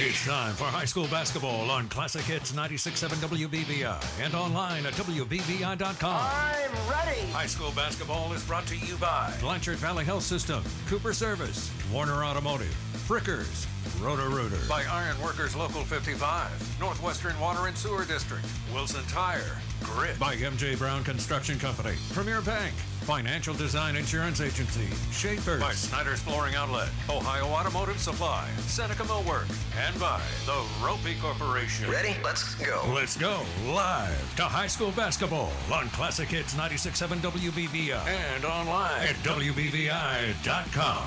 It's time for high school basketball on Classic Hits 96.7 WBVI and online at WBVI.com. I'm ready. High school basketball is brought to you by Blanchard Valley Health System, Cooper Service, Warner Automotive, Frickers, Roto Rooter. By Iron Workers Local 55, Northwestern Water and Sewer District, Wilson Tire, Grit. By MJ Brown Construction Company, Premier Bank, Financial Design Insurance Agency, Schaefer's. By Snyder's Flooring Outlet, Ohio Automotive Supply, Seneca Millwork, and by the Roppe Corporation. Ready? Let's go. Let's go live to high school basketball on Classic Hits 96.7 WBVI and online at WBVI.com.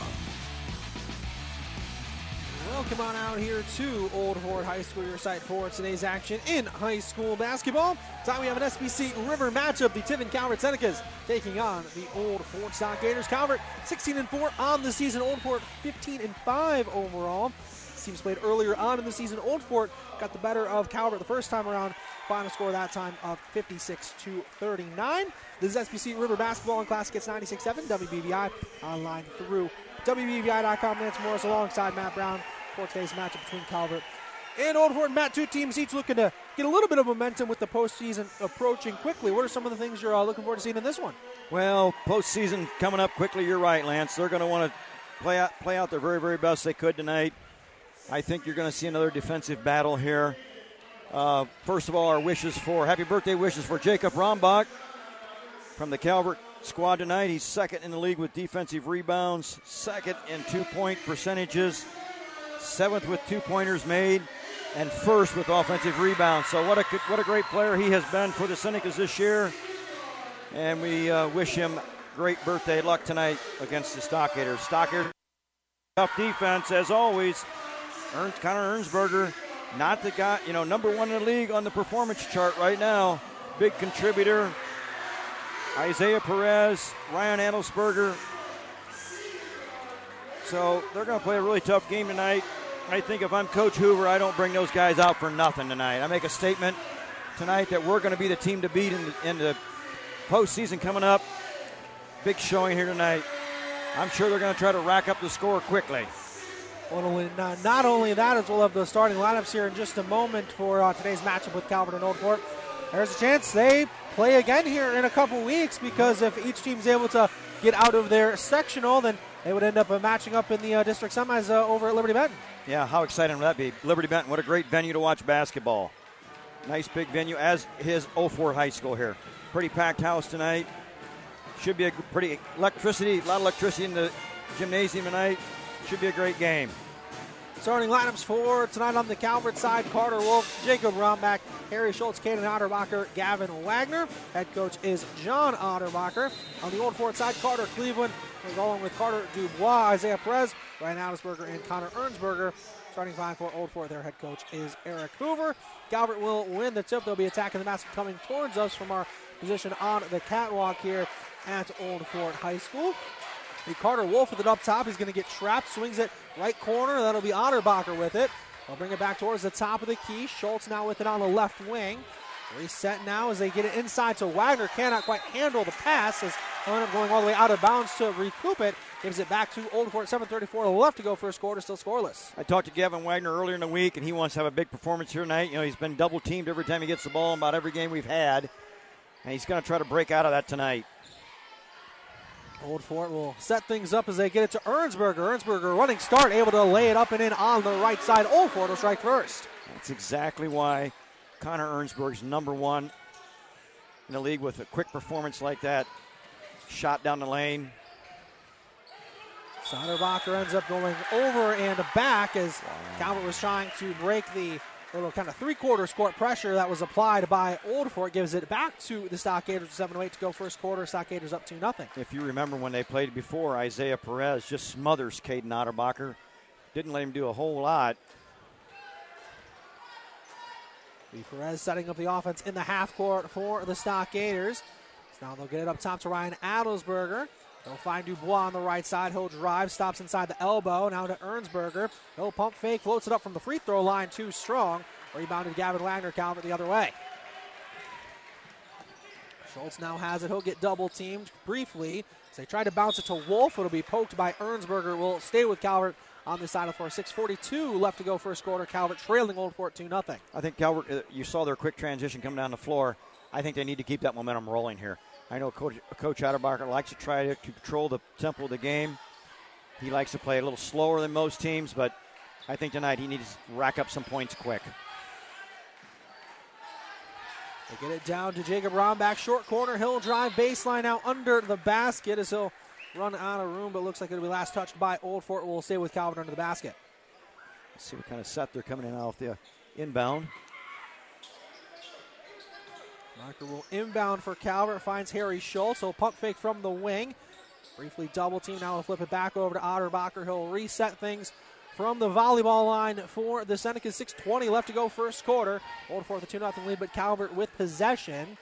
Welcome on out here to Old Fort High School, your site for today's action in high school basketball. Tonight we have an SBC River matchup. The Tiffin Calvert Senecas taking on the Old Fort Stock Gators. Calvert 16 and 4 on the season. Old Fort 15 and 5 overall. Teams played earlier on in the season. Old Fort got the better of Calvert the first time around. Final score that time of 56 to 39. This is SBC River basketball and Classic Hits 96.7 WBVI online through WBVI.com. Lance Morris alongside Matt Brown for today's matchup between Calvert and Old Fort. Matt, two teams each looking to get a little bit of momentum with the postseason approaching quickly. What are some of the things you're uh, looking forward to seeing in this one? Well, postseason coming up quickly. You're right, Lance. They're going to want to play out play out their very very best they could tonight. I think you're going to see another defensive battle here. Uh, first of all, our wishes for happy birthday wishes for Jacob Rombach from the Calvert squad tonight. He's second in the league with defensive rebounds, second in two point percentages, seventh with two pointers made, and first with offensive rebounds. So what a what a great player he has been for the Senecas this year, and we uh, wish him great birthday luck tonight against the Stockgators. Stockgators tough defense as always. Ernst Connor Ernsberger, not the guy, you know, number one in the league on the performance chart right now. Big contributor. Isaiah Perez, Ryan Adelsberger. So they're going to play a really tough game tonight. I think if I'm Coach Hoover, I don't bring those guys out for nothing tonight. I make a statement tonight that we're going to be the team to beat in the, in the postseason coming up. Big showing here tonight. I'm sure they're going to try to rack up the score quickly. Well, not, only that, as we'll have the starting lineups here in just a moment for uh, today's matchup with Calvert and Old Fort. There's a chance they play again here in a couple weeks because if each team's able to get out of their sectional, then they would end up uh, matching up in the uh, district semis uh, over at Liberty Benton. Yeah, how exciting would that be? Liberty Benton, what a great venue to watch basketball. Nice big venue, as his 04 High School here. Pretty packed house tonight. Should be a pretty electricity, a lot of electricity in the gymnasium tonight. Should be a great game. Starting lineups for tonight on the Calvert side Carter Wolf, Jacob Rombach, Harry Schultz, Caden Otterbacher, Gavin Wagner. Head coach is John Otterbacher. On the Old Fort side, Carter Cleveland, we're with Carter Dubois, Isaiah Perez, Ryan Adelsberger, and Connor Ernsberger. Starting five for Old Fort, their head coach is Eric Hoover. Calvert will win the tip. They'll be attacking the basket coming towards us from our position on the catwalk here at Old Fort High School. The Carter Wolf with it up top. He's going to get trapped, swings it right corner. That'll be Otterbacher with it. They'll bring it back towards the top of the key. Schultz now with it on the left wing. Reset now as they get it inside, so Wagner cannot quite handle the pass as end up going all the way out of bounds to recoup it. Gives it back to Old Fort, 7.34 left to go first quarter, still scoreless. I talked to Gavin Wagner earlier in the week, and he wants to have a big performance here tonight. You know, he's been double teamed every time he gets the ball in about every game we've had, and he's going to try to break out of that tonight. Old Fort will set things up as they get it to Ernsberger. Ernsberger running start, able to lay it up and in on the right side. Old Fort will strike first. That's exactly why Connor Ernsberg's number one in the league with a quick performance like that. Shot down the lane. Otterbacher ends up going over and back as. Calvert was trying to break the little kind of three-quarters court pressure that was applied by Old Fort gives it back to the Stockgators 7-8 to go first quarter. Stockaders up 2 nothing. If you remember when they played before, Isaiah Perez just smothers Caden Otterbacher. Didn't let him do a whole lot. Perez setting up the offense in the half court for the Stockgators. So now they'll get it up top to Ryan Adelsberger. They'll find Dubois on the right side. He'll drive, stops inside the elbow. Now to Ernsberger. He'll pump fake, floats it up from the free throw line too strong. Rebounded Gavin Wagner, Calvert the other way. Schultz now has it. He'll get double teamed briefly. They try to bounce it to Wolf, it'll be poked by Ernsberger. Will stay with Calvert on the side of the floor. 6.42 left to go first quarter. Calvert trailing Old Fort 2 0. I think Calvert, uh, you saw their quick transition coming down the floor. I think they need to keep that momentum rolling here. I know Coach, Coach Otterbacher likes to try to, control the tempo of the game. He likes to play a little slower than most teams, but I think tonight he needs to rack up some points quick. They get it down to Jacob Rombach, short corner, Hill drive, baseline out under the basket as he'll run out of room, but looks like it'll be last touched by Old Fort. Will stay with Calvert under the basket. Let's see what kind of set they're coming in off the uh, inbound. Marker will inbound for Calvert, finds Harry Schultz. So pump fake from the wing. Briefly double team. Now we'll flip it back over to Otterbacher. He'll reset things from the volleyball line for the Seneca. 6.20 left to go first quarter. Old Fort the 2 0 lead, but Calvert with possession.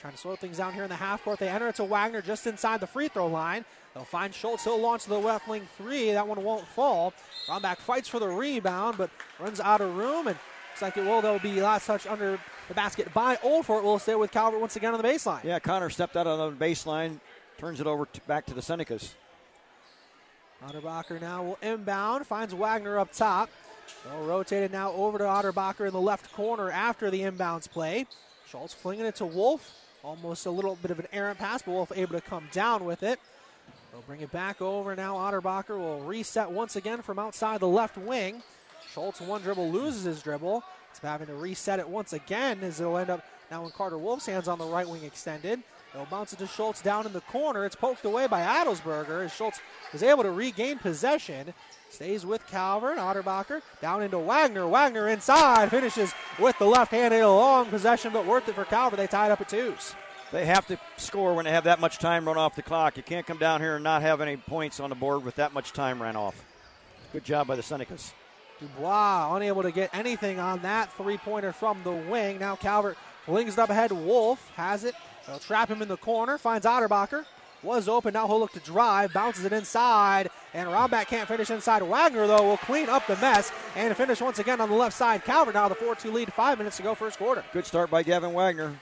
Trying to slow things down here in the half court. They enter it to Wagner just inside the free throw line. They'll find Schultz. He'll launch the left wing three. That one won't fall. Rombach fights for the rebound, but runs out of room. And looks like it will, There'll be last touch under the basket by Old Fort. Will stay with Calvert once again on the baseline. Yeah, Connor stepped out on the baseline, turns it over to, back to the Senecas. Otterbacher now will inbound, finds Wagner up top. They'll rotate it now over to Otterbacher in the left corner after the inbounds play. Schultz flinging it to Wolf. Almost a little bit of an errant pass, but Wolf able to come down with it. They'll bring it back over now. Otterbacher will reset once again from outside the left wing. Schultz one dribble loses his dribble. It's having to reset it once again as it'll end up now in Carter Wolf's hands on the right wing extended. They'll bounce it to Schultz down in the corner. It's poked away by Adelsberger as Schultz is able to regain possession. Stays with Calvert. Otterbacher down into Wagner. Wagner inside finishes with the left hand. in A long possession, but worth it for Calvert. They tied up at twos. They have to score when they have that much time run off the clock. You can't come down here and not have any points on the board with that much time ran off. Good job by the Senecas. Dubois unable to get anything on that three pointer from the wing. Now Calvert flings it up ahead. Wolf has it. They'll trap him in the corner. Finds Otterbacher. Was open. Now he'll look to drive. Bounces it inside. And Rombach can't finish inside. Wagner, though, will clean up the mess and finish once again on the left side. Calvert now the 4 2 lead. Five minutes to go, first quarter. Good start by Gavin Wagner.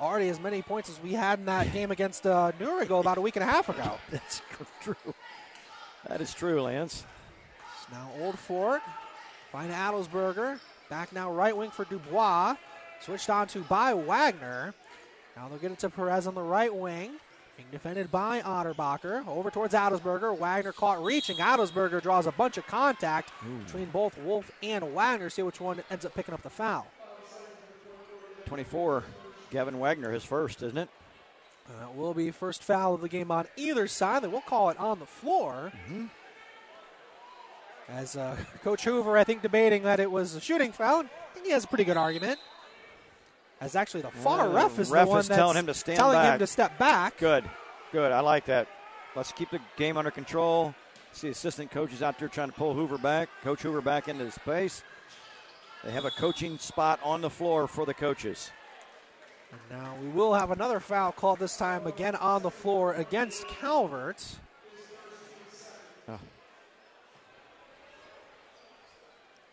Already as many points as we had in that game against uh, New Riegel about a week and a half ago. That's true. That is true, Lance. Now Old Fort. Find Adelsberger. Back now right wing for Dubois. Switched on to by Wagner. Now they'll get it to Perez on the right wing. Being defended by Otterbacher. Over towards Adelsberger. Wagner caught reaching. Adelsberger draws a bunch of contact Ooh. between both Wolf and Wagner. See which one ends up picking up the foul. 24. Gavin Wagner, his first, isn't it? Uh, will be first foul of the game on either side. They will call it on the floor. Mm-hmm. As uh, Coach Hoover, I think, debating that it was a shooting foul. I think he has a pretty good argument. As actually the far uh, ref is ref the one is that's telling him to stand telling back. him to step back. Good, good. I like that. Let's keep the game under control. See assistant coaches out there trying to pull Hoover back, Coach Hoover back into his space. They have a coaching spot on the floor for the coaches. And now we will have another foul call this time again on the floor against Calvert. Oh.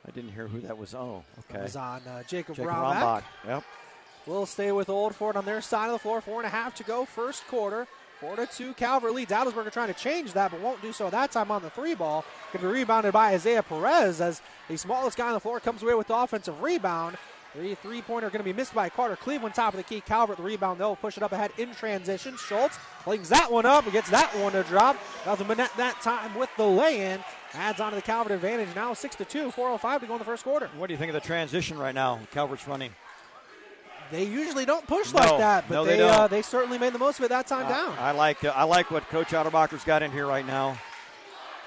I didn't hear who that was. Oh, okay. It was on uh, Jacob, Jacob Rombach. Rombach. Yep. We'll stay with Old Fort on their side of the floor. Four and a half to go, first quarter. Four to two. Calvert leads. Adelsberger trying to change that, but won't do so that time on the three ball. Going to be rebounded by Isaiah Perez as the smallest guy on the floor comes away with the offensive rebound. Three three pointer going to be missed by Carter Cleveland, top of the key. Calvert the rebound. They'll push it up ahead in transition. Schultz flings that one up and gets that one to drop. Nothing but that time with the lay in. Adds on to the Calvert advantage now 6 to 2, 4.05 to go in the first quarter. What do you think of the transition right now? Calvert's running. They usually don't push No. like that, but No, they they uh, they certainly made the most of it that time I- down. I like uh, I like what Coach Otterbacher's got in here right now.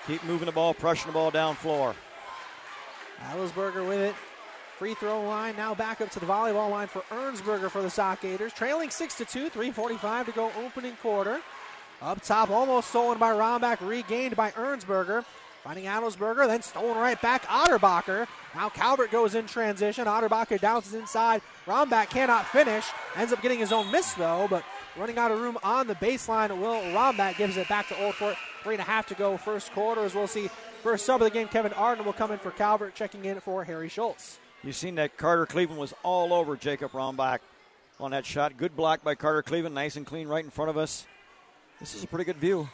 Keep moving the ball, pressing the ball down floor. Adelsberger with it. Free throw line now back up to the volleyball line for Ernsberger for the Sock Gators. Trailing 6 to 2, 345 to go opening quarter. Up top, almost stolen by Rombach, regained by Ernsberger. Finding Adelsberger, then stolen right back. Otterbacher. Now Calvert goes in transition. Otterbacher bounces inside. Rombach cannot finish. Ends up getting his own miss though, but running out of room on the baseline. Will Rombach gives it back to Old Fort. Three and a half to go first quarter. As we'll see, first sub of the game, Kevin Ardner will come in for Calvert, checking in for Harry Schultz. You've seen that Carter Cleveland was all over Jacob Rombach on that shot. Good block by Carter Cleveland, nice and clean right in front of us. This is a pretty good view.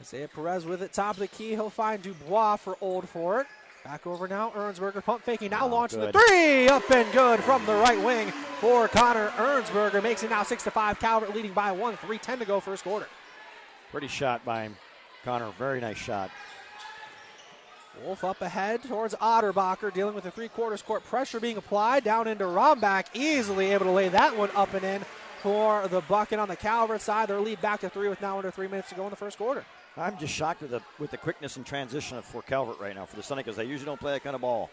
Isaiah Perez with it, top of the key. He'll find Dubois for Old Fort. Back over now, Ernsberger pump faking, now oh, launching good. the three, up and good from the right wing for Connor Ernsberger. Makes it now 6 to 5. Calvert leading by one, 3 to go first quarter. Pretty shot by him, Connor. Very nice shot. Wolf up ahead towards Otterbacher, dealing with the three quarters court pressure being applied. Down into Rombach, easily able to lay that one up and in for the bucket on the Calvert side. Their lead back to three with now under three minutes to go in the first quarter. I'm just shocked with the with the quickness and transition of for Calvert right now for the Senecas. They usually don't play that kind of ball.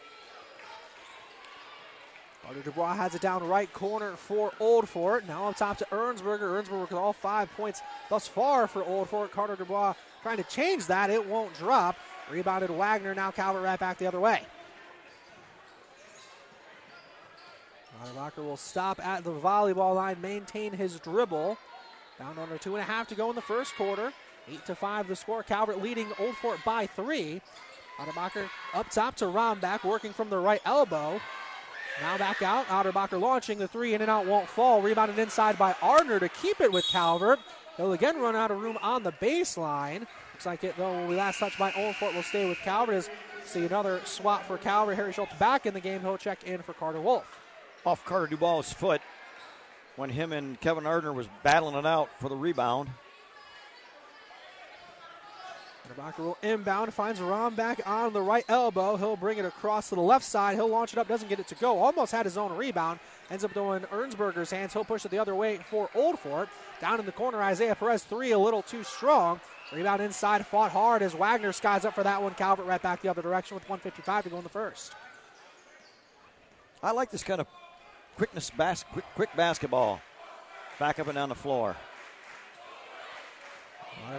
Carter Dubois has it down right corner for Old Fort. Now up top to Ernsberger. Ernsberger with all five points thus far for Old Fort. Carter Dubois trying to change that. It won't drop. Rebounded Wagner. Now Calvert right back the other way. Rocker will stop at the volleyball line, maintain his dribble. Down under two and a half to go in the first quarter. Eight to five the score. Calvert leading Old Fort by three. Otterbacher up top to Rombach, working from the right elbow. Now back out. Otterbacher launching the three in and out won't fall. Rebounded inside by Ardner to keep it with Calvert. They'll again run out of room on the baseline. Looks like it though will be last touch by Old Fort will stay with Calvert as see another swap for Calvert. Harry Schultz back in the game. He'll check in for Carter Wolf. Off Carter Dubois' foot when him and Kevin Ardner was battling it out for the rebound. Rocker will inbound, finds Rombach on the right elbow. He'll bring it across to the left side. He'll launch it up, doesn't get it to go. Almost had his own rebound. Ends up throwing Ernsberger's hands. He'll push it the other way for Old Fort. Down in the corner, Isaiah Perez, three, a little too strong. Rebound inside, fought hard as Wagner skies up for that one. Calvert right back the other direction with 155 to go in the first. I like this kind of quickness, bas- quick, quick basketball. Back up and down the floor.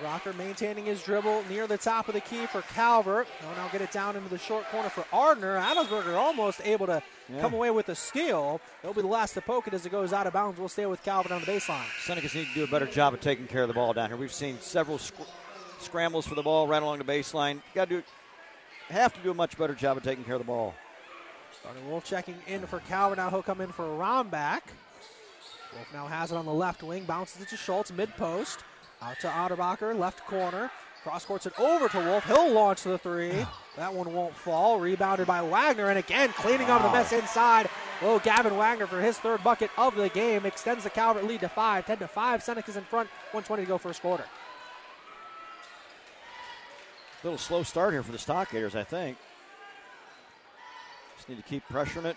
Rocker maintaining his dribble near the top of the key for Calvert. He'll now get it down into the short corner for Ardner. Adelsberger almost able to yeah. come away with a steal. He'll be the last to poke it as it goes out of bounds. We'll stay with Calvert on the baseline. Senecas need to do a better job of taking care of the ball down here. We've seen several sc- scrambles for the ball right along the baseline. Got to do, have to do a much better job of taking care of the ball. Starting Wolf checking in for Calvert. Now he'll come in for a Rombach. Wolf now has it on the left wing, bounces it to Schultz mid post. Out to Otterbacher, left corner. Cross courts it over to Wolf. He'll launch the three. That one won't fall. Rebounded by Wagner, and again cleaning wow. up the mess inside. Oh, Gavin Wagner for his third bucket of the game extends the Calvert lead to five. 10 to five. Seneca's in front. 120 to go first quarter. Little slow start here for the Stockaders, I think. Just need to keep pressuring it.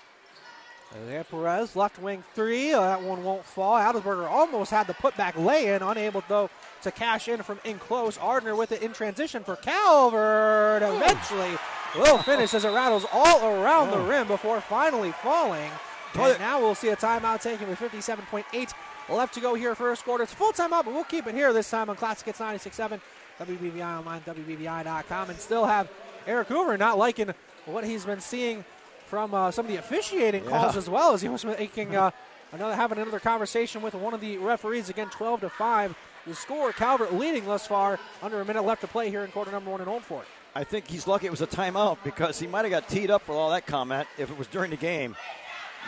There, Perez, left wing three. Uh, that one won't fall. Adelsberger almost had the putback lay in, unable though to cash in from in close. Ardner with it in transition for Calvert. Eventually will finish as it rattles all around the rim before finally falling. And now we'll see a timeout taken with 57.8 left to go here first quarter. It's full timeout, but we'll keep it here this time on Classic Hits 96.7, WBVI Online, WBVI.com, and still have Eric Hoover not liking what he's been seeing from uh, some of the officiating calls as well as he was making uh, another having another conversation with one of the referees again 12 to 5 the score calvert leading thus far under a minute left to play here in quarter number one in Old Fort i think he's lucky it was a timeout because he might have got teed up with all that comment if it was during the game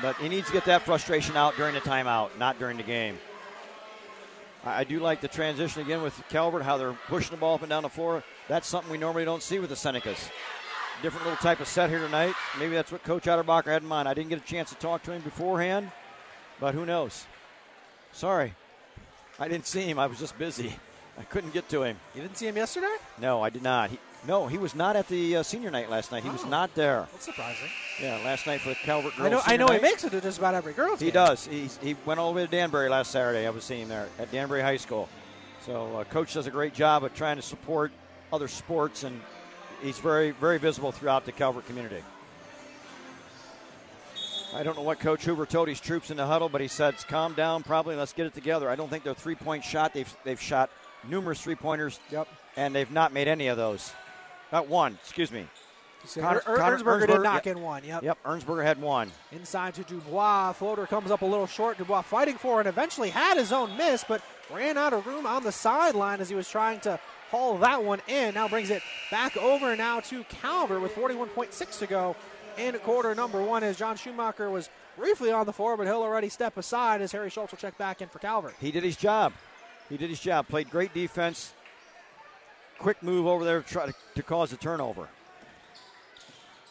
but he needs to get that frustration out during the timeout not during the game I do like the transition again with Calvert, how they're pushing the ball up and down the floor. That's something we normally don't see with the Senecas different little type of set here tonight. Maybe that's what Coach Otterbacher had in mind. I didn't get a chance to talk to him beforehand, but who knows? Sorry. I didn't see him. I was just busy. I couldn't get to him. You didn't see him yesterday? No, I did not. He, no, he was not at the uh, senior night last night. He oh, was not there. That's surprising. Yeah, last night for the Calvert girls. I know. I know night. he makes it to just about every girls. He game. does. He, he went all the way to Danbury last Saturday. I was seeing him there at Danbury High School. So, uh, coach does a great job of trying to support other sports and he's very, very visible throughout the Calvert community. I don't know what Coach Hoover told his troops in the huddle, but he said, "Calm down, probably. Let's get it together." I don't think they're three-point shot. They've they've shot numerous three-pointers. Yep. And they've not made any of those. Not one. Excuse me. Connor, er- Connor, Ernsberger, did knock yep, in one. Yep. Yep. Ernsberger had one. Inside to Dubois. Floater comes up a little short. Dubois fighting for it and eventually had his own miss, but ran out of room on the sideline as he was trying to haul that one in. Now brings it back over now to Calvert with 41.6 to go in quarter number one as John Schumacher was briefly on the floor, but he'll already step aside as Harry Schultz will check back in for Calvert. He did his job. He did his job. Played great defense. quick move over there to try to, to cause a turnover.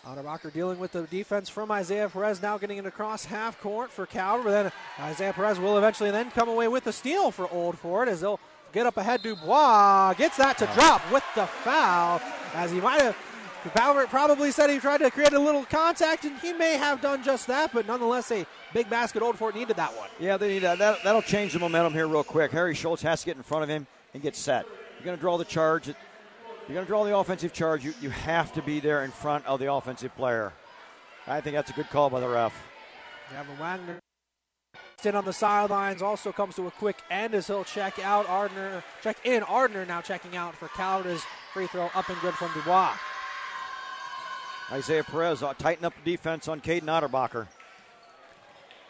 Otterbacher dealing with the defense from Isaiah Perez, now getting it across half court for Calvert. But then Isaiah Perez will eventually then come away with the steal for Old Fort as they'll get up ahead. Dubois gets that to drop with the foul as he might have. Calvert probably said he tried to create a little contact, and he may have done just that, but nonetheless, a big basket. Old Fort needed that one. Yeah, they need that. that. That'll change the momentum here real quick. Harry Schultz has to get in front of him and get set. You're going to draw the charge. You're going to draw the offensive charge. You, you have to be there in front of the offensive player. I think that's a good call by the ref. Gavin Wagner in on the sidelines also comes to a quick end as he'll check out Ardner, check in. Ardner now checking out for Calvert's free throw up and good from Dubois. Isaiah Perez uh, tighten up the defense on Caden Otterbacher.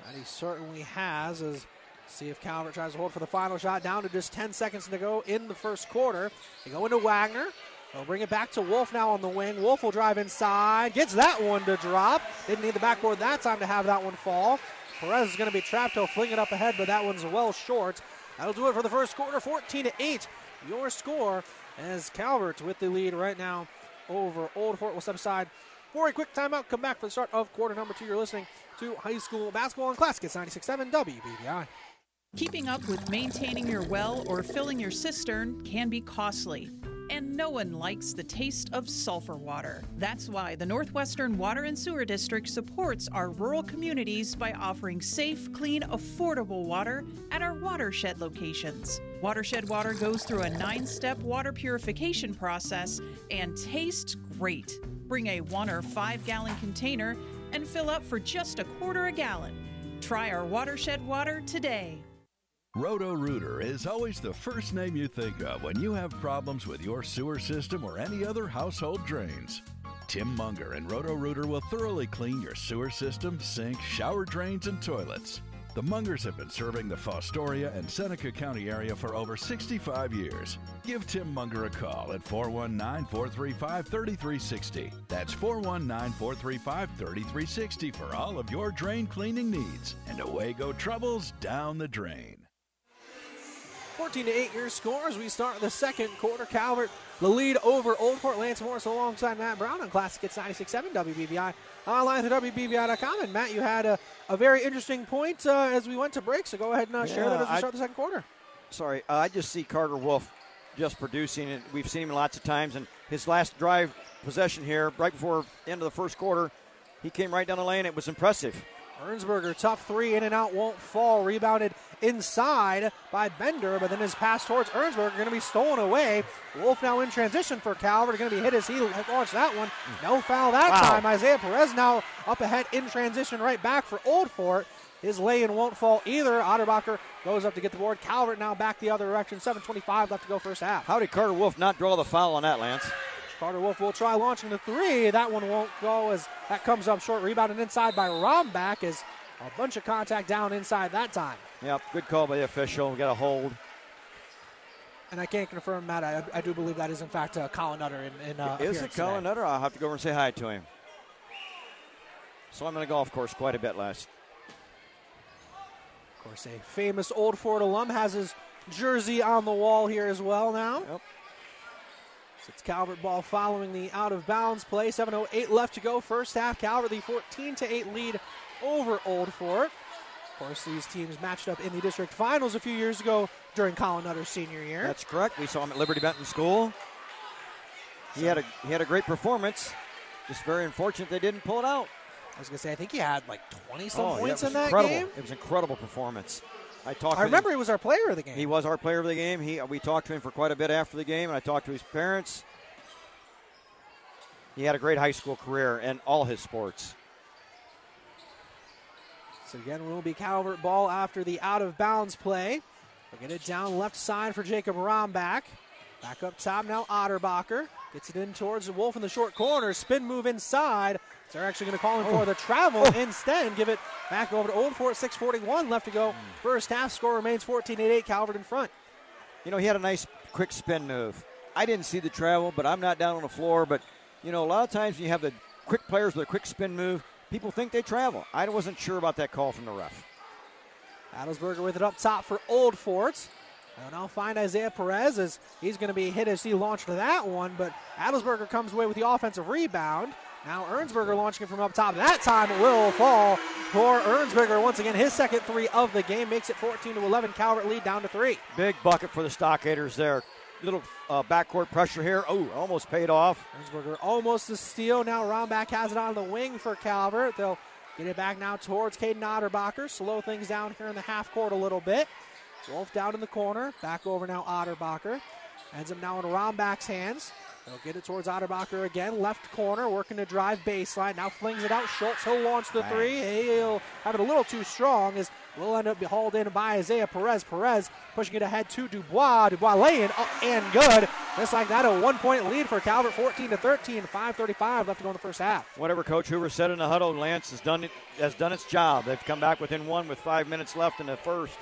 And he certainly has. As see if Calvert tries to hold for the final shot. Down to just 10 seconds to go in the first quarter. They go into Wagner. They'll bring it back to Wolf now on the wing. Wolf will drive inside. Gets that one to drop. Didn't need the backboard that time to have that one fall. Perez is going to be trapped. He'll fling it up ahead, but that one's well short. That'll do it for the first quarter. 14 to 8. Your score as Calvert with the lead right now over Old Fort will step aside for a quick timeout. Come back for the start of quarter number two. You're listening to high school basketball and classic. It's 96.7 WBVI. Keeping up with maintaining your well or filling your cistern can be costly and no one likes the taste of sulfur water. That's why the Northwestern Water and Sewer District supports our rural communities by offering safe, clean, affordable water at our watershed locations. Watershed water goes through a nine step water purification process and tastes great. Bring a one or five gallon container and fill up for just a quarter a gallon. Try our watershed water today. Roto Rooter is always the first name you think of when you have problems with your sewer system or any other household drains. Tim Munger and Roto Rooter will thoroughly clean your sewer system, sink, shower drains, and toilets. The Mungers have been serving the Fostoria and Seneca County area for over 65 years. Give Tim Munger a call at 419 435 3360. That's 419 435 3360 for all of your drain cleaning needs. And away go troubles down the drain. 14 to 8 your scores. We start the second quarter. Calvert, the lead over Old Fort Lance Morris alongside Matt Brown on Classic Hits 96.7 WBVI. Online at WBVI.com. And Matt, you had a, a very interesting point uh, as we went to break, so go ahead and uh, yeah, share that as we I, start the second quarter. Sorry, uh, I just see Carter Wolf just producing, and we've seen him lots of times. And his last drive possession here, right before the end of the first quarter, he came right down the lane. It was impressive. Ernsberger, tough three, in and out, won't fall. Rebounded inside by Bender, but then his pass towards Ernsberger going to be stolen away. Wolf now in transition for Calvert, going to be hit as he launched that one. No foul that wow. time. Isaiah Perez now up ahead in transition right back for Old Fort. His lay-in won't fall either. Otterbacher goes up to get the board. Calvert now back the other direction. 7.25 left to go first half. How did Carter Wolf not draw the foul on that, Lance? Carter Wolf will try launching the three. That one won't go as that comes up short. Rebounded inside by Rombach as a bunch of contact down inside that time. Yep, good call by the official. We got a hold. And I can't confirm, Matt. I, I do believe that is in fact uh, Colin Nutter. In, in uh, is it Colin today. Nutter? I'll have to go over and say hi to him. So I'm on the golf course quite a bit last. Of course, a famous Old Fort alum has his jersey on the wall here as well now. Yep. So it's Calvert ball following the out of bounds play. 7.08 left to go. First half. Calvert the 14 to 8 lead over Old Fort. Of course, these teams matched up in the district finals a few years ago during Colin Nutter's senior year. That's correct. We saw him at Liberty Benton School. He had a he had a great performance. Just very unfortunate they didn't pull it out. I was gonna say I think he had like 20 some oh, points yeah, in that incredible. game. It was incredible performance. I talked. I remember him. he was our player of the game. He was our player of the game. He we talked to him for quite a bit after the game, and I talked to his parents. He had a great high school career in all his sports. So again, will be Calvert ball after the out of bounds play. We'll get it down left side for Jacob Rombach. Back up top now, Otterbacher. Gets it in towards the Wolf in the short corner. Spin move inside. So they're actually going to call him oh. for the travel oh. instead and give it back over to Old Fort. 641 left to go. Mm. First half score remains 14 8. Calvert in front. You know, he had a nice quick spin move. I didn't see the travel, but I'm not down on the floor. But you know, a lot of times when you have the quick players with a quick spin move, people think they travel. I wasn't sure about that call from the ref. Adelsberger with it up top for Old Forts. They'll now find Isaiah Perez as he's going to be hit as he launched that one, but Adelsberger comes away with the offensive rebound. Now Ernsberger launching it from up top. That time will fall for Ernsberger. Once again, his second three of the game makes it 14 to 11. Calvert lead down to three. Big bucket for the Stockaders there. Little uh, backcourt pressure here. Oh, almost paid off. Ernsberger almost a steal. Now Rombach has it on the wing for Calvert. They'll get it back now towards Caden Otterbacher. Slow things down here in the half court a little bit. Wolf down in the corner. Back over now Otterbacher. Ends up now in Rombach's hands. They'll get it towards Otterbacher again. Left corner, working to drive baseline. Now flings it out. Schultz, he'll launch the three. He'll have it a little too strong as will end up be hauled in by Isaiah Perez. Perez pushing it ahead to Dubois. Dubois laying up and good. Just like that, a one point lead for Calvert, 14 to 13. 5:35 left to go in the first half. Whatever Coach Hoover said in the huddle, Lance has done it, has done its job. They've come back within one with five minutes left in the first.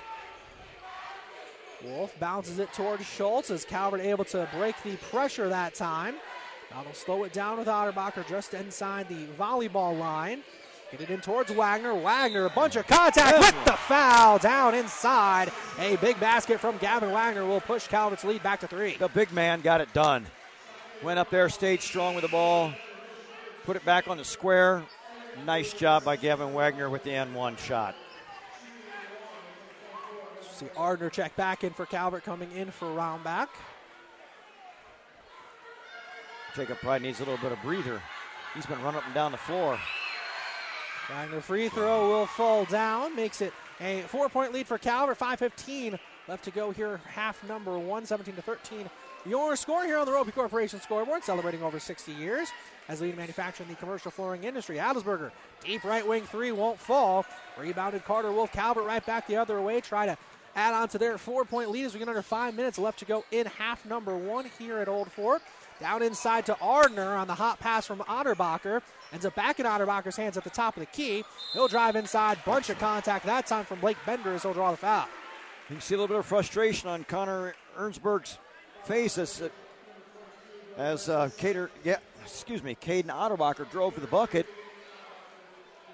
Wolf bounces it towards Schultz as Calvert able to break the pressure that time. Now they'll slow it down with Otterbacher just inside the volleyball line. Get it in towards Wagner. Wagner, a bunch of contact with the foul down inside. A big basket from Gavin Wagner will push Calvert's lead back to three. The big man got it done. Went up there, stayed strong with the ball, put it back on the square. Nice job by Gavin Wagner with the N1 shot. See Ardner check back in for Calvert coming in for Rombach. Jacob Pride needs a little bit of breather. He's been running up and down the floor. Wagner free throw will fall down, makes it a four point lead for Calvert. 5.15 left to go here, half number one, 17 to 13. Your score here on the Roppe Corporation scoreboard, celebrating over 60 years as leading manufacturer in the commercial flooring industry. Adelsberger, deep right wing three won't fall. Rebounded Carter Wolf. Calvert right back the other way. Try to add on to their four point lead as we get under five minutes left to go in half number one here at Old Fort. Down inside to Ardner on the hot pass from Otterbacher. Ends up back in Otterbacher's hands at the top of the key. He'll drive inside. Bunch of contact that time from Blake Bender as he'll draw the foul. You can see a little bit of frustration on Connor Ernsberg's face as, as uh, Cater, yeah, excuse me, Caden Otterbacher drove for the bucket.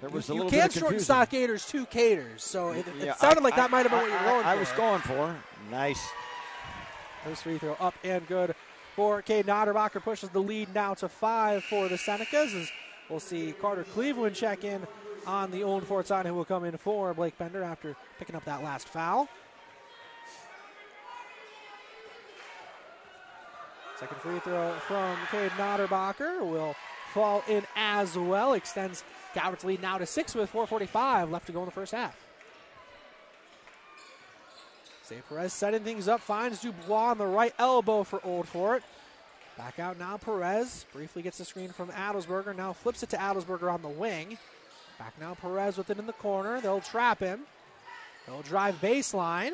There was you, a you can't shorten confusion. stock Gators to Caters, so it, it Yeah, sounded I- like that I- might have been what you I- were going I, for. was going for. Nice. First free throw up and good for Caden Otterbacher. Pushes the lead now to five for the Senecas. As we'll see Carter Cleveland check in on the Old Fort side, who will come in for Blake Bender after picking up that last foul. Second free throw from Caden Otterbacher will fall in as well. Extends Calvert's lead now to six with 4.45 left to go in the first half. Say Perez setting things up, finds Dubois on the right elbow for Old Fort. Back out now, Perez briefly gets the screen from Adelsberger. Now flips it to Adelsberger on the wing. Back now, Perez with it in the corner. They'll trap him. They'll drive baseline.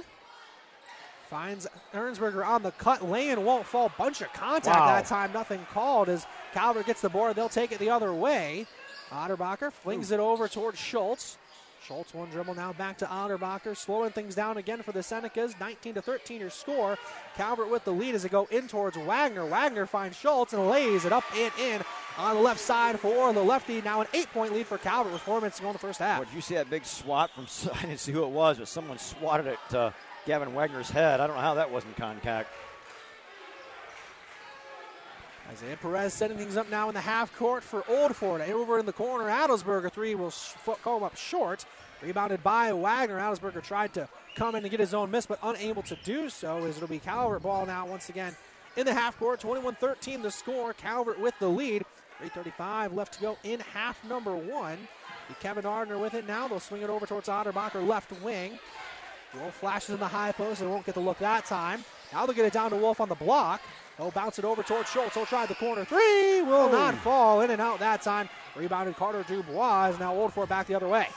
Finds Ernsberger on the cut. Lane won't fall. Bunch of contact Wow. that time. Nothing called as Calvert gets the board. They'll take it the other way. Otterbacher flings it over towards Schultz. Schultz one dribble now back to Otterbacher, slowing things down again for the Senecas. 19 to 13 your score. Calvert with the lead as they go in towards Wagner. Wagner finds Schultz and lays it up and in on the left side for the lefty. Now an eight-point lead for Calvert with four minutes to in the first half. What, did you see that big swat from? I didn't see who it was, but someone swatted at uh, Gavin Wagner's head. I don't know how that wasn't contact. Isaiah Perez setting things up now in the half court for Old Fort. Over in the corner, Adelsberger three will come up short. Rebounded by Wagner. Adelsberger tried to come in and get his own miss, but unable to do so. As it'll be Calvert ball now once again in the half court. 21-13 the score. Calvert with the lead. 3:35 left to go in half number one. Kevin Ardner with it now. They'll swing it over towards Otterbacher left wing. Wolf flashes in the high post. They won't get the look that time. Now they'll get it down to Wolf on the block. He'll bounce it over towards Schultz. He'll try the corner three. Will oh. not fall. In and out that time. Rebounded Carter Dubois. is Now Old Fort back the other way.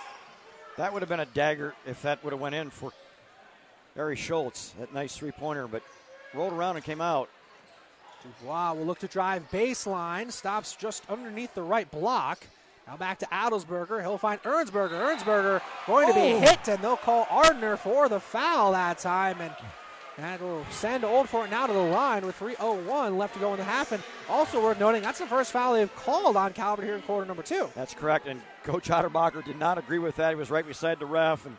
That would have been a dagger if that would have went in for Barry Schultz. That nice three-pointer, but rolled around and came out. Dubois will look to drive baseline. Stops just underneath the right block. Now back to Adelsberger. He'll find Ernsberger. Ernsberger going to be Oh. hit, and they'll call Ardner for the foul that time. And that will send Old Fort now to the line with 3.01 left to go in the half. And also worth noting, that's the first foul they've called on Calvert here in quarter number two. That's correct. And Coach Otterbacher did not agree with that. He was right beside the ref, and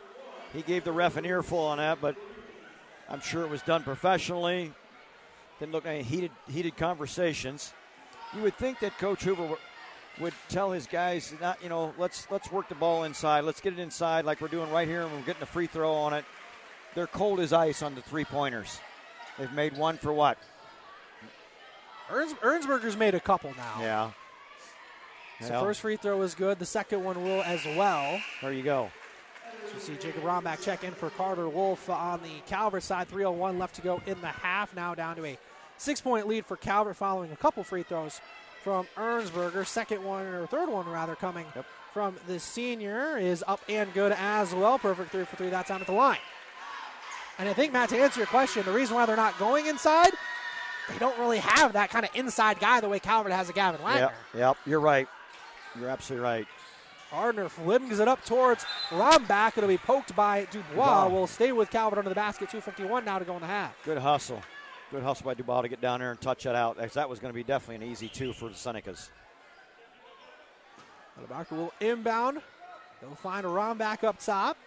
he gave the ref an earful on that. But I'm sure it was done professionally. Didn't look any heated heated conversations. You would think that Coach Hoover would tell his guys, not you know, let's let's work the ball inside. Let's get it inside like we're doing right here, and we're getting a free throw on it. They're cold as ice on the three pointers. They've made one for what? Erns, Ernsberger's made a couple now. Yeah. So Well, first free throw is good. The second one will as well. there you go. So we see Jacob Rombach check in for Carter Wolf on the Calvert side. 3.01 left to go in the half. Now down to a six point lead for Calvert following a couple free throws from Ernsberger. Second one, or third one rather, coming Yep. from the senior is up and good as well. Perfect three for three that time at the line. And I think, Matt, to answer your question, the reason why they're not going inside, they don't really have that kind of inside guy the way Calvert has a Gavin Wagner. Yep, yep, you're right. You're absolutely right. Gardner flings it up towards Rombach. It'll be poked by Dubois. Dubois. Will stay with Calvert under the basket. 251 now to go in the half. Good hustle. Good hustle by Dubois to get down there and touch that out. That was going to be definitely an easy two for the Senecas. Rombach will inbound. They'll find Rombach up top.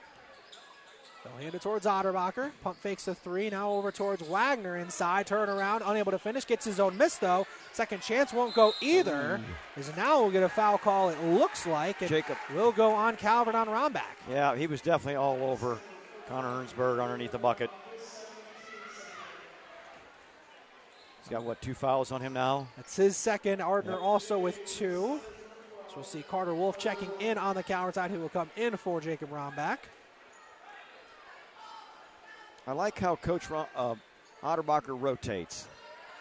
They'll hand it towards Otterbacher. Pump fakes the three. Now over towards Wagner inside. Turn around. Unable to finish. Gets his own miss though. Second chance won't go either. As now we'll get a foul call. It looks like. And Jacob. will go on Calvert on Rombach. Yeah, he was definitely all over Connor Ernsberg underneath the bucket. He's got, what, two fouls on him now? That's his second. Ardner also with two. So we'll see Carter Wolf checking in on the Calvert side, who will come in for Jacob Rombach. I like how Coach Ro- uh, Otterbacher rotates.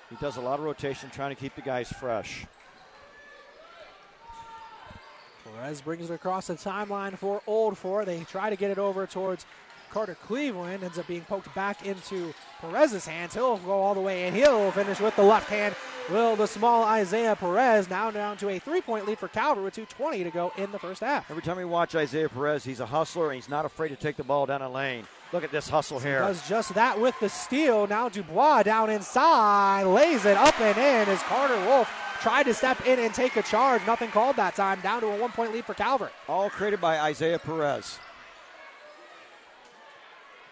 He does a lot of rotation trying to keep the guys fresh. Perez brings it across the timeline for Old Fort. They try to get it over towards Carter Cleveland. Ends up being poked back into Perez's hands. He'll go all the way and he'll finish with the left hand. Will the small Isaiah Perez now down to a three point lead for Calvert with 2.20 to go in the first half. Every time we watch Isaiah Perez, he's a hustler and he's not afraid to take the ball down the lane. Look at this hustle here. Does just that with the steal. Now Dubois down inside, lays it up and in as Carter Wolf tried to step in and take a charge. Nothing called that time. Down to a one point lead for Calvert. All created by Isaiah Perez.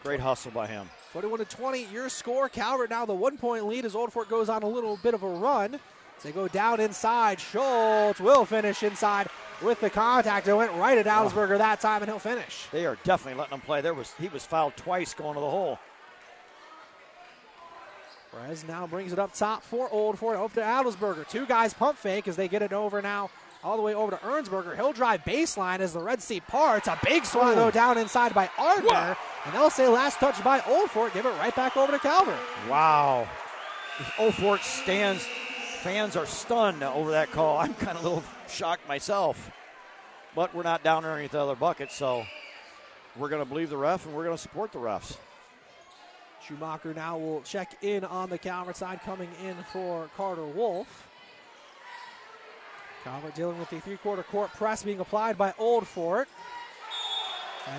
Great hustle by him. 21 to 20, your score. Calvert now the one point lead as Old Fort goes on a little bit of a run. They go down inside, Schultz will finish inside with the contact. It went right at Augsburger that time, and he'll finish. They are definitely letting him play. There was he was fouled twice going to the hole. Perez now brings it up top for Old Fort, over to Adelsberger. Two guys pump fake as they get it over now. All the way over to Ernsberger. He'll drive baseline as the Red Sea parts. A big swing though down inside by Ardner. And they'll say last touch by Old Fort. Give it right back over to Calvert. Wow. Old Fort stands. Fans are stunned over that call. I'm kind of a little shocked myself. But we're not down underneath the other bucket, so we're going to believe the ref and we're going to support the refs. Schumacher now will check in on the Calvert side, coming in for Carter Wolf. Calvert dealing with the three-quarter court press being applied by Old Fort.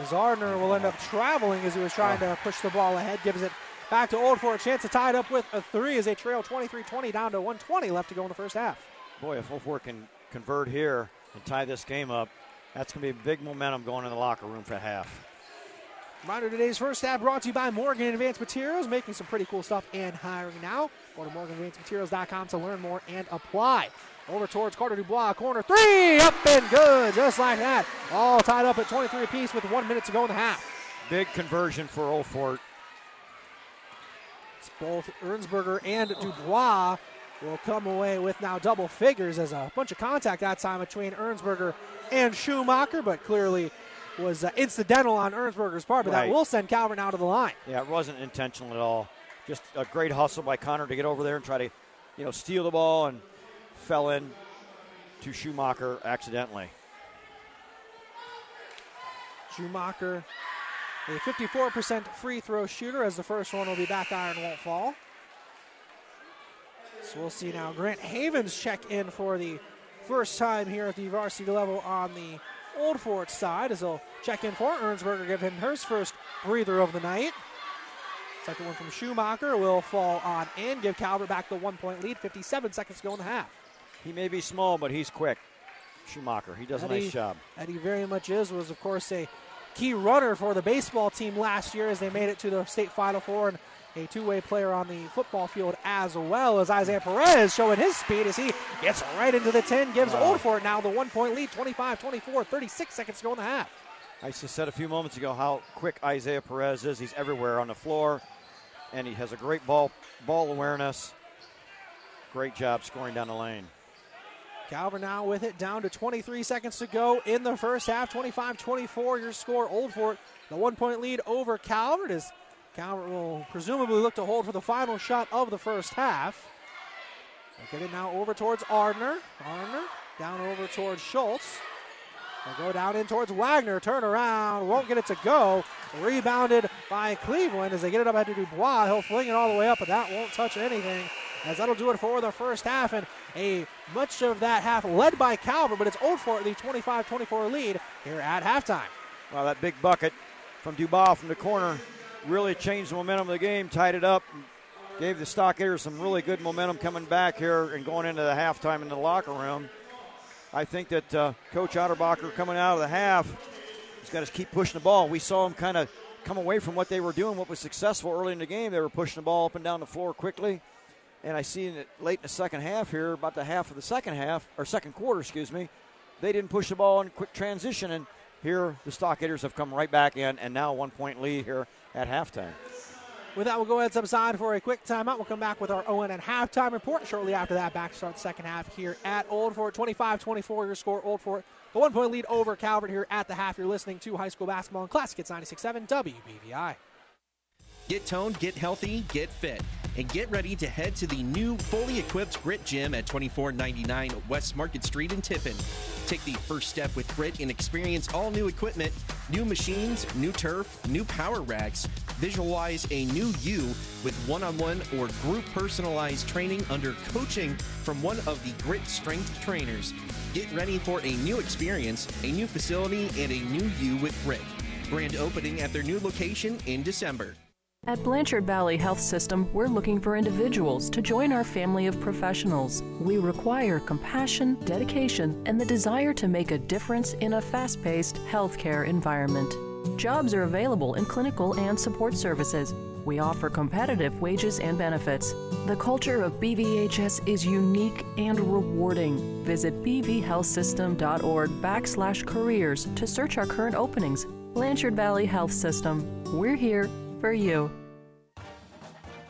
As Ardner will end up traveling as he was trying oh. to push the ball ahead, gives it back to Old Fort. A chance to tie it up with a three as they trail 23-20 down to 120 left to go in the first half. Boy, if Old Fort can convert here and tie this game up, that's going to be big momentum going in the locker room for half. Reminder today's first half brought to you by Morgan Advanced Materials, making some pretty cool stuff and hiring now. Go to morganadvancedmaterials.com to learn more and apply. Over towards Carter Dubois, corner three, up and good, just like that. All tied up at 23 apiece with one minute to go in the half. Big conversion for Old Both Ernsberger and Dubois will come away with now double figures as a bunch of contact that time between Ernsberger and Schumacher, but clearly was uh, incidental on Ernsberger's part, but Right. that will send Calvert now to the line. Yeah, it wasn't intentional at all. Just a great hustle by Connor to get over there and try to, you know, steal the ball and fell in to Schumacher accidentally. Schumacher, a 54% free throw shooter, as the first one will be back iron, won't fall. So we'll see now. Grant Havens check in for the first time here at the varsity level on the Old Fort side, as he'll check in for Ernsberger, give him his first breather of the night. Second one from Schumacher will fall on and give Calvert back the one point lead. 57 seconds to go in the half. He may be small, but he's quick. Schumacher, he does a nice job. And he very much is, was of course a key runner for the baseball team last year as they made it to the state final four and a two-way player on the football field as well as Isaiah Perez showing his speed as he gets right into the 10, gives wow. Old Fort now the one-point lead, 25-24, 36 seconds to go in the half. I just said a few moments ago how quick Isaiah Perez is. He's everywhere on the floor, and he has a great ball ball awareness. Great job scoring down the lane. Calvert now with it down to 23 seconds to go in the first half. 25 24 your score. Old Fort, the one point lead over Calvert as Calvert will presumably look to hold for the final shot of the first half. They get it now over towards Ardner. Ardner down over towards Schultz. They'll go down in towards Wagner. Turn around. Won't get it to go. Rebounded by Cleveland as they get it up to Dubois. He'll fling it all the way up, but that won't touch anything as that'll do it for the first half. And a much of that half led by Calvert, but it's Old Fort the 25-24 lead here at halftime. Well, that big bucket from Dubois from the corner really changed the momentum of the game, tied it up, gave the Stockaders some really good momentum coming back here and going into the halftime in the locker room. I think that uh, Coach Otterbacher coming out of the half, he's got to keep pushing the ball. We saw him kind of come away from what they were doing, what was successful early in the game. They were pushing the ball up and down the floor quickly. And I see it late in the second half here, about the half of the second half, or second quarter, excuse me, they didn't push the ball in quick transition. And here the Stockaders have come right back in, and now one point lead here at halftime. With that, we'll go ahead and subside for a quick timeout. We'll come back with our Owen and halftime report shortly after that. Back to start the second half here at Old Fort. 25 24 your score, Old Fort. The one point lead over Calvert here at the half. You're listening to high school basketball and classic. It's 96.7 WBVI. Get toned, get healthy, get fit, and get ready to head to the new fully equipped Grit Gym at 2499 West Market Street in Tiffin. Take the first step with Grit and experience all new equipment, new machines, new turf, new power racks. Visualize a new you with one on one or group personalized training under coaching from one of the Grit strength trainers. Get ready for a new experience, a new facility, and a new you with Grit. Grand opening at their new location in December. At Blanchard Valley Health System, we're looking for individuals to join our family of professionals. We require compassion, dedication, and the desire to make a difference in a fast paced healthcare environment. Jobs are available in clinical and support services. We offer competitive wages and benefits. The culture of BVHS is unique and rewarding. Visit bvhealthsystem.org backslash careers to search our current openings. Blanchard Valley Health System. We're here for you.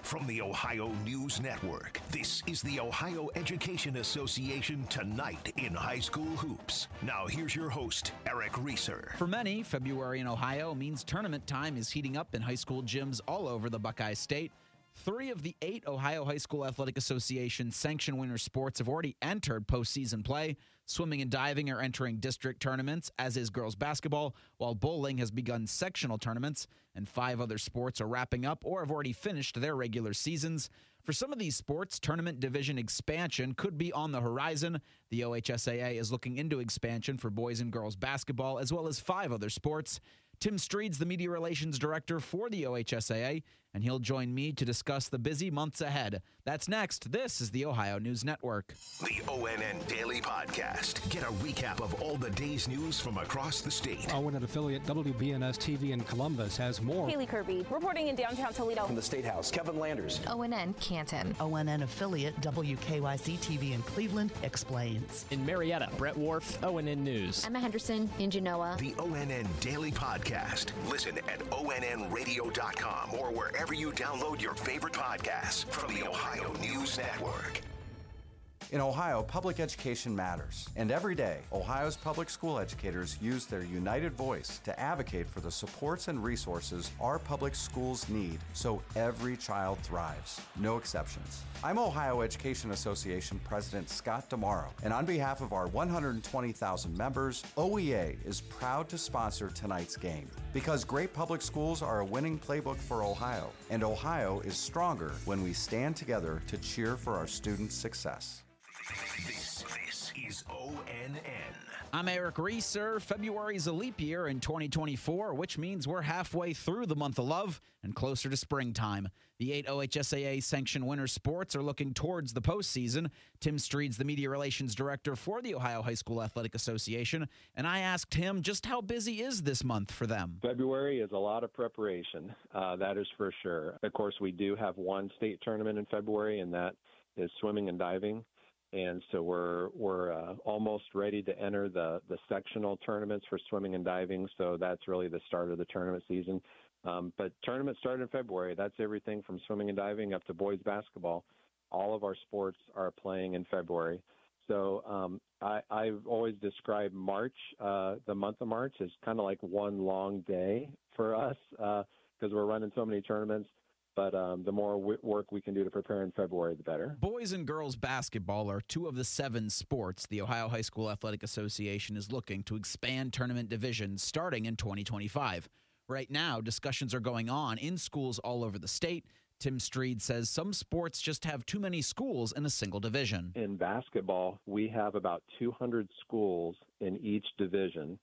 From the Ohio News Network, this is the Ohio Education Association Tonight in High School Hoops. Now, here's your host, Eric Reeser. For many, February in Ohio means tournament time is heating up in high school gyms all over the Buckeye State. Three of the eight Ohio High School Athletic Association sanctioned winter sports have already entered postseason play. Swimming and diving are entering district tournaments, as is girls basketball, while bowling has begun sectional tournaments, and five other sports are wrapping up or have already finished their regular seasons. For some of these sports, tournament division expansion could be on the horizon. The OHSAA is looking into expansion for boys and girls basketball, as well as five other sports. Tim Stried's the media relations director for the OHSAA, and he'll join me to discuss the busy months ahead. That's next. This is the Ohio News Network. The ONN Daily Podcast. Get a recap of all the day's news from across the state. ONN affiliate WBNS TV in Columbus has more. Haley Kirby reporting in downtown Toledo. From the State House, Kevin Landers. ONN Canton. ONN affiliate WKYC TV in Cleveland explains. In Marietta, Brett Wharf, ONN News. Emma Henderson in Genoa. The ONN Daily Podcast. Listen at onnradio.com or wherever wherever you download your favorite podcasts from the Ohio News Network. In Ohio, public education matters. And every day, Ohio's public school educators use their united voice to advocate for the supports and resources our public schools need so every child thrives. No exceptions. I'm Ohio Education Association President Scott DiMauro, and on behalf of our 120,000 members, OEA is proud to sponsor tonight's game. Because great public schools are a winning playbook for Ohio, and Ohio is stronger when we stand together to cheer for our students' success. This This is ONN. I'm Eric Reeser. February is a leap year in 2024, which means we're halfway through the month of love and closer to springtime. The eight OHSAA sanctioned winter sports are looking towards the postseason. Tim Stried's the media relations director for the Ohio High School Athletic Association, and I asked him just how busy is this month for them? February is a lot of preparation, uh, that is for sure. Of course, we do have one state tournament in February, and that is swimming and diving and so we're we're uh, almost ready to enter the the sectional tournaments for swimming and diving. So that's really the start of the tournament season. Um, but tournaments start in February. That's everything from swimming and diving up to boys basketball. All of our sports are playing in February. So um, I, I've always described March, uh, the month of March, as kind of like one long day for us because uh, we're running so many tournaments but um, the more w- work we can do to prepare in February, the better. Boys and girls basketball are two of the seven sports the Ohio High School Athletic Association is looking to expand tournament divisions starting in 2025. Right now, discussions are going on in schools all over the state. Tim Stried says some sports just have too many schools in a single division. In basketball, we have about 200 schools in each division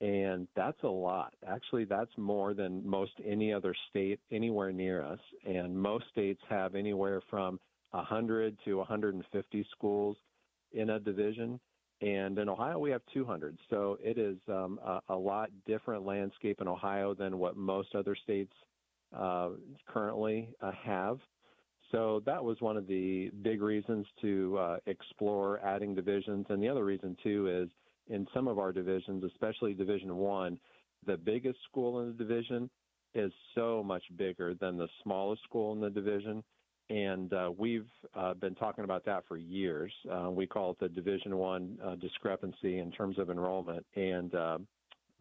and that's a lot. Actually, that's more than most any other state anywhere near us. And most states have anywhere from 100 to 150 schools in a division. And in Ohio, we have 200. So it is um, a, a, lot different landscape in Ohio than what most other states uh, currently uh, have. So that was one of the big reasons to uh, explore adding divisions. And the other reason, too, is in some of our divisions, especially Division One, the biggest school in the division is so much bigger than the smallest school in the division. And uh, we've uh, been talking about that for years. Uh, we call it the Division One uh, discrepancy in terms of enrollment, and uh,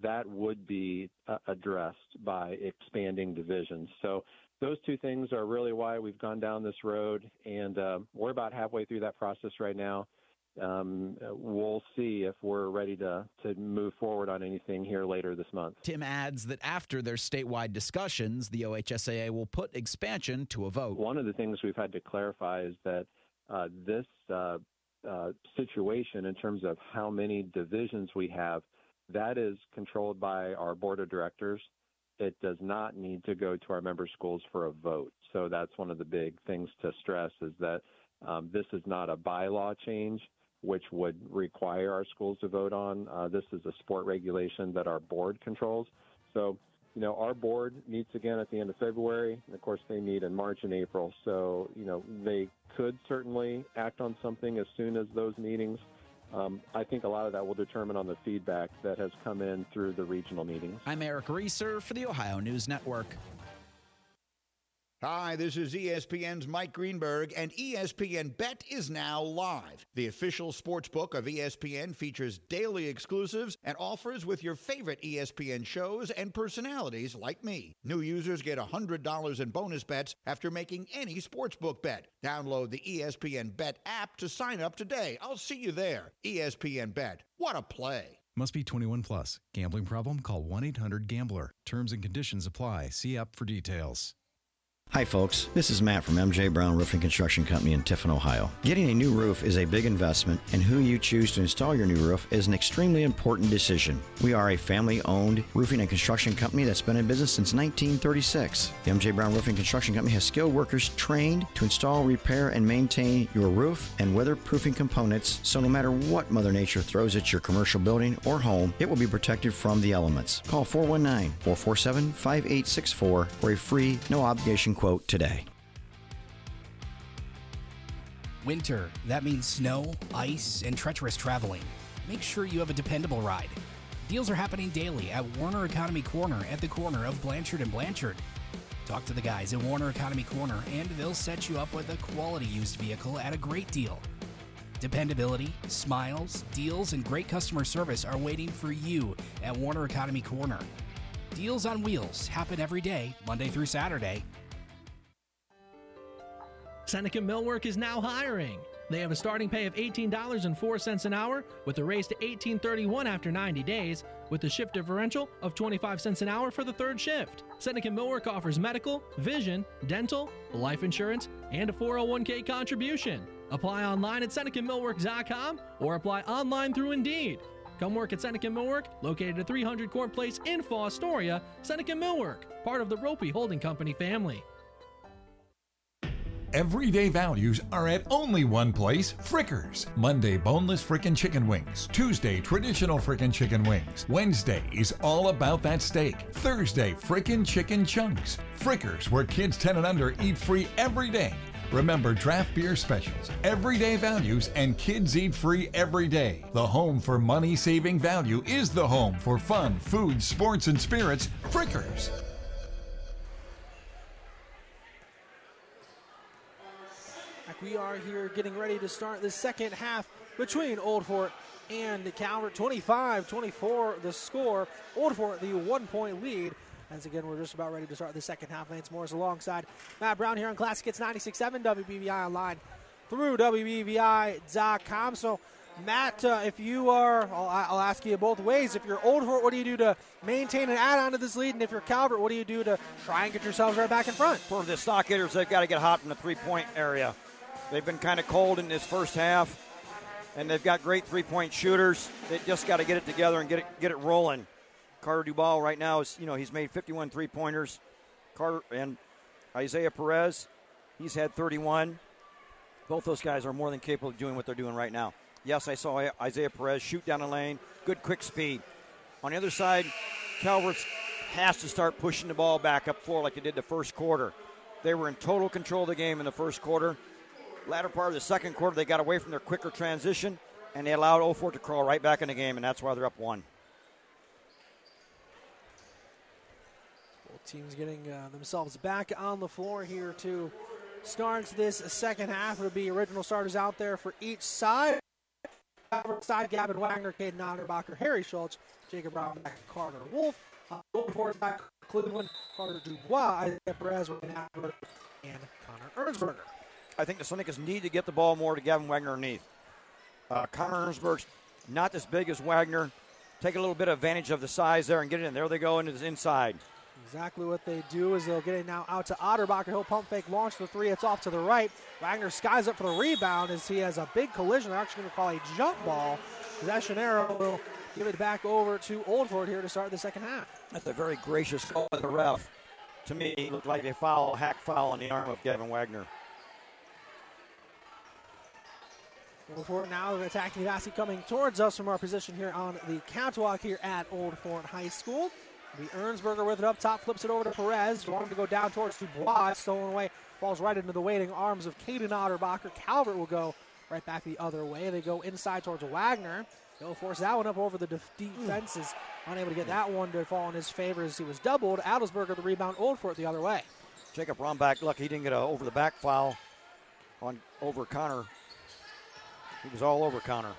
that would be uh, addressed by expanding divisions. So those two things are really why we've gone down this road, and we're about halfway through that process right now um, we'll see if we're ready to, to move forward on anything here later this month. Tim adds that after their statewide discussions, the OHSAA will put expansion to a vote. One of the things we've had to clarify is that uh, this uh, uh, situation, in terms of how many divisions we have, that is controlled by our board of directors. It does not need to go to our member schools for a vote. So that's one of the big things to stress is that um, this is not a bylaw change which would require our schools to vote on. Uh, this is a sport regulation that our board controls. So, you know, our board meets again at the end of February. And of course, they meet in March and April. So, you know, they could certainly act on something as soon as those meetings. Um, I think a lot of that will determine on the feedback that has come in through the regional meetings. I'm Eric Reeser for the Ohio News Network. Hi, this is ESPN's Mike Greenberg, and ESPN Bet is now live. The official sports book of ESPN features daily exclusives and offers with your favorite ESPN shows and personalities like me. New users get $100 in bonus bets after making any sportsbook bet. Download the ESPN Bet app to sign up today. I'll see you there. ESPN Bet. What a play. Must be 21 plus. Gambling problem? Call 1 800 Gambler. Terms and conditions apply. See app for details. Hi, folks. This is Matt from MJ Brown Roofing Construction Company in Tiffin, Ohio. Getting a new roof is a big investment, and who you choose to install your new roof is an extremely important decision. We are a family owned roofing and construction company that's been in business since 1936. The MJ Brown Roofing Construction Company has skilled workers trained to install, repair, and maintain your roof and weatherproofing components so no matter what Mother Nature throws at your commercial building or home, it will be protected from the elements. Call 419 447 5864 for a free, no obligation quote today. Winter, that means snow, ice, and treacherous traveling. Make sure you have a dependable ride. Deals are happening daily at Warner Economy Corner at the corner of Blanchard and Blanchard. Talk to the guys at Warner Economy Corner and they'll set you up with a quality used vehicle at a great deal. Dependability, smiles, deals, and great customer service are waiting for you at Warner Economy Corner. Deals on Wheels happen every day, Monday through Saturday, Seneca Millwork is now hiring. They have a starting pay of $18.04 an hour with a raise to $18.31 after 90 days with a shift differential of 25 cents an hour for the third shift. Seneca Millwork offers medical, vision, dental, life insurance, and a 401k contribution. Apply online at SenecaMillwork.com or apply online through Indeed. Come work at Seneca Millwork, located at 300 Court Place in Fostoria. Seneca Millwork, part of the Roppe Holding Company family. Everyday values are at only one place, Frickers. Monday, boneless frickin' chicken wings. Tuesday, traditional frickin' chicken wings. Wednesday is all about that steak. Thursday, frickin' chicken chunks. Frickers, where kids 10 and under eat free every day. Remember draft beer specials, everyday values, and kids eat free every day. The home for money saving value is the home for fun, food, sports, and spirits, Frickers. We are here getting ready to start the second half between Old Fort and Calvert. 25 24 the score. Old Fort, the one point lead. As again, we're just about ready to start the second half. Lance Morris alongside Matt Brown here on Classic Hits 96.7 WBVI online through WBVI.com. So, Matt, uh, if you are, I'll, I'll, ask you both ways. If you're Old Fort, what do you do to maintain and add on to this lead? And if you're Calvert, what do you do to try and get yourselves right back in front? For the Stockaders, they've got to get hot in the three point area. They've been kind of cold in this first half, and they've got great three point shooters. They just got to get it together and get it, get it rolling. Carter Dubois right now is, you know, he's made 51 three pointers. Carter and Isaiah Perez, he's had 31. Both those guys are more than capable of doing what they're doing right now. Yes, I saw Isaiah Perez shoot down the lane, good quick speed. On the other side, Calvert's has to start pushing the ball back up floor like they did the first quarter. They were in total control of the game in the first quarter. Latter part of the second quarter, they got away from their quicker transition, and they allowed Old Fort to crawl right back in the game, and that's why they're up one. Both teams getting uh, themselves back on the floor here to start this second half. It'll be original starters out there for each side. Side, Gavin Wagner, Caden Otterbacher, Harry Schultz, Jacob Brownback, Carter Wolf. Uh, back Cleveland, Carter Dubois, Isaiah Perez, and Connor Ernsberger. I think the Senecas need to get the ball more to Gavin Wagner underneath. Uh, Connor Ernsberg's not as big as Wagner. Take a little bit of advantage of the size there and get it in. There they go into the inside. Exactly what they do is they'll get it now out to Otterbacher. He'll pump fake, launch the three. It's off to the right. Wagner skies up for the rebound as he has a big collision. They're actually going to call a jump ball. Possession arrow will give it back over to Old Fort here to start the second half. That's a very gracious call by the ref. To me, it looked like a foul, hack foul on the arm of Gavin Wagner. Fort now attacking Vassie coming towards us from our position here on the catwalk here at Old Fort High School. The Ernsberger with it up top, flips it over to Perez. Wanting to go down towards Dubois. Stolen away. Falls right into the waiting arms of Caden Otterbacher. Calvert will go right back the other way. They go inside towards Wagner. He'll force that one up over the. Is unable to get that one to fall in his favor as he was doubled. Adelsberger the rebound. Old Fort the other way. Jacob Rombach, look, he didn't get a over the back foul on over Connor. He was all over Connor.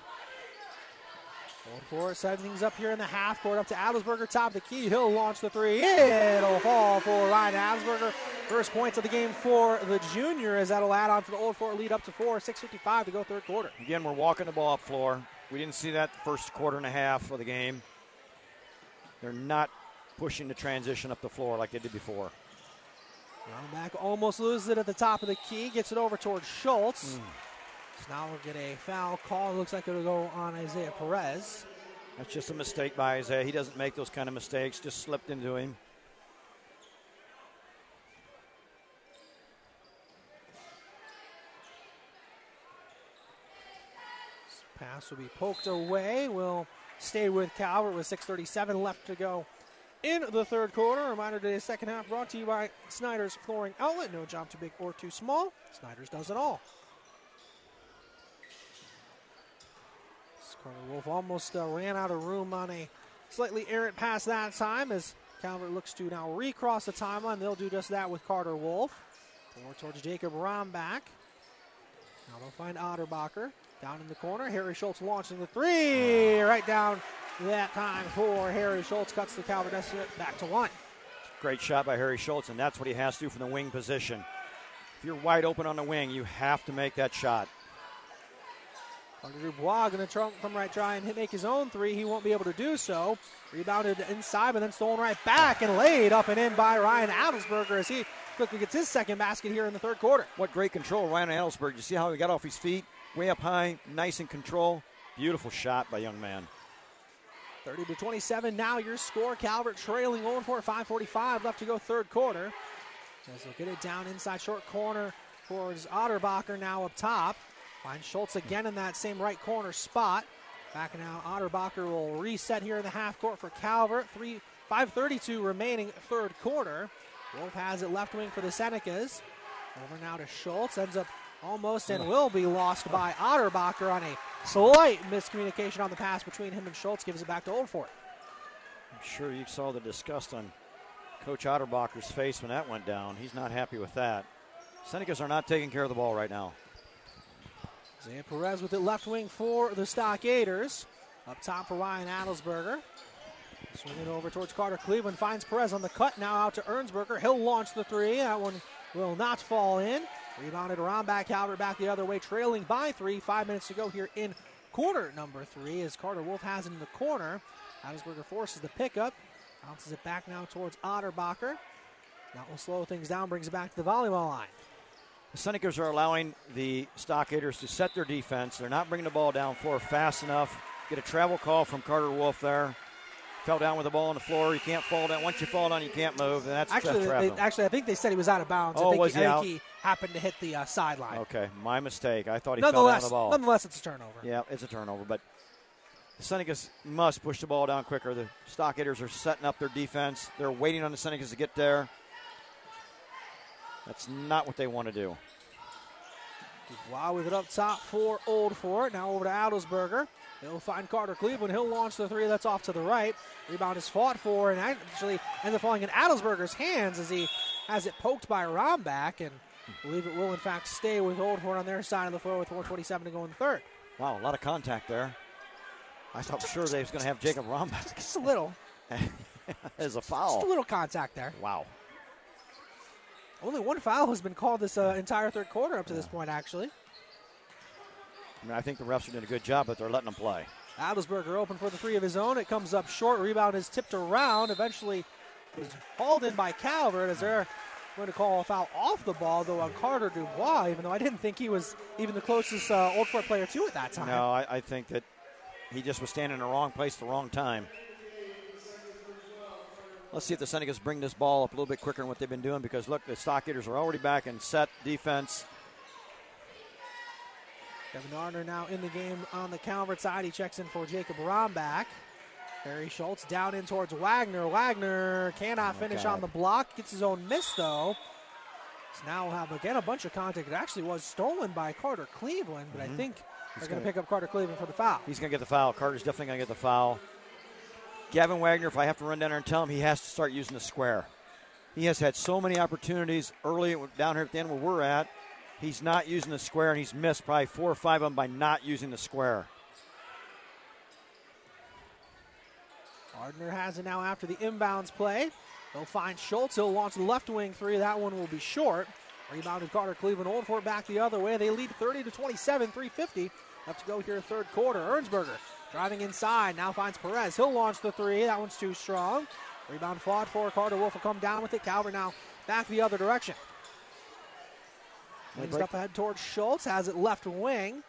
Old Fort setting things up here in the half court. Up to Adelsberger, top of the key. He'll launch the three. It'll fall for Ryan Adelsberger. First points of the game for the junior as that'll add on to the Old Fort lead up to four. 6.55 to go third quarter. Again, we're walking the ball up floor. We didn't see that the first quarter and a half of the game. They're not pushing the transition up the floor like they did before. back almost loses it at the top of the key. Gets it over towards Schultz. Mm. Now we'll get a foul call. It looks like it'll go on Isaiah Perez. That's just a mistake by Isaiah. He doesn't make those kind of mistakes. Just slipped into him. This pass will be poked away. We'll stay with Calvert with 6:37 left to go in the third quarter. Reminder today's second half brought to you by Snyder's Flooring Outlet. No job too big or too small. Snyder's does it all. Carter Wolf almost uh, ran out of room on a slightly errant pass that time as Calvert looks to now recross the timeline. They'll do just that with Carter Wolf. More towards Jacob Rombach. Now they'll find Otterbacher. Down in the corner, Harry Schultz launching the three. Right down that time for Harry Schultz. Cuts the Calvert deficit back to one. Great shot by Harry Schultz, and that's what he has to do from the wing position. If you're wide open on the wing, you have to make that shot. Carter Dubois going to come right, try and hit, make his own three. He won't be able to do so. Rebounded inside, but then stolen right back and laid up and in by Ryan Adelsberger as he quickly gets his second basket here in the third quarter. What great control, Ryan Adelsberger. You see how he got off his feet, way up high, nice in control. Beautiful shot by young man. 30 to 27. Now your score. Calvert trailing Old Fort 5:45 left to go third quarter. As they'll get it down inside short corner towards Otterbacher now up top. Finds Schultz again in that same right corner spot. Back now, Otterbacher will reset here in the half court for Calvert. Three, 5.32 remaining third quarter. Wolf has it left wing for the Senecas. Over now to Schultz. Ends up almost and will be lost by Otterbacher on a slight miscommunication on the pass between him and Schultz. Gives it back to Old Fort. I'm sure you saw the disgust on Coach Otterbacher's face when that went down. He's not happy with that. Senecas are not taking care of the ball right now. Isaiah Perez with it left wing for the Stockaders. Up top for Ryan Adelsberger. Swinging over towards Carter Cleveland. Finds Perez on the cut. Now out to Ernsberger. He'll launch the three. That one will not fall in. Rebounded around back. Calvert back the other way. Trailing by three. Five minutes to go here in quarter number three as Carter Wolf has it in the corner. Adelsberger forces the pickup. Bounces it back now towards Otterbacher. That will slow things down. Brings it back to the volleyball line. The Senecas are allowing the Stockaders to set their defense. They're not bringing the ball down floor fast enough. Get a travel call from Carter Wolf there. Fell down with the ball on the floor. You can't fall down. Once you fall down, you can't move. And that's actually, they, actually, I think they said he was out of bounds. Oh, I think, was he I out? think he happened to hit the uh, sideline. Okay, my mistake. I thought he fell down the ball. nonetheless, it's a turnover. Yeah, it's a turnover, but the Senecas must push the ball down quicker. The Stockaders are setting up their defense. They're waiting on the Senecas to get there. That's not what they want to do. Wow, with it up top for Old Fort. Now over to Adelsberger. He'll find Carter Cleveland. He'll launch the three that's off to the right. Rebound is fought for and actually ends up falling in Adelsberger's hands as he has it poked by Rombach. And I believe it will, in fact, stay with Old Fort on their side of the floor with 427 to go in the third. Wow, a lot of contact there. I thought sure they was going to have Jacob Rombach Just a little. as a foul. Just a little contact there. Wow. Only one foul has been called this uh, entire third quarter up to this point, actually. I mean, I think the refs are doing a good job, but they're letting them play. Adelsberger open for the three of his own. It comes up short. Rebound is tipped around. Eventually is hauled in by Calvert as they're going to call a foul off the ball, though, on Carter Dubois, even though I didn't think he was even the closest uh, Old Fort player to at that time. No, I, I think that he just was standing in the wrong place at the wrong time. Let's see if the Senecas bring this ball up a little bit quicker than what they've been doing because, look, the Stockaders are already back in set defense. Kevin Ardner now in the game on the Calvert side. He checks in for Jacob Rombach. Harry Schultz down in towards Wagner. Wagner cannot finish God. on the block. Gets his own miss, though. So now we'll have again a bunch of contact. It actually was stolen by Carter Cleveland, but I Mhm. think He's they're gonna- pick up Carter Cleveland for the foul. He's going to get the foul. Carter's definitely going to get the foul. Gavin Wagner, if I have to run down there and tell him, he has to start using the square. He has had so many opportunities early down here at the end where we're at. He's not using the square, and he's missed probably four or five of them by not using the square. Ardner has it now after the inbounds play. They'll find Schultz. He'll launch the left wing three. That one will be short. Rebounded Carter Cleveland. Old Fort back the other way. They lead 30 to 27, 350. Left to go here, third quarter. Ernsberger driving inside. Now finds Perez. He'll launch the three. That one's too strong. Rebound fought for Carter Wolf will come down with it. Calvert now back the other direction. Wings up ahead towards Schultz. Has it left wing.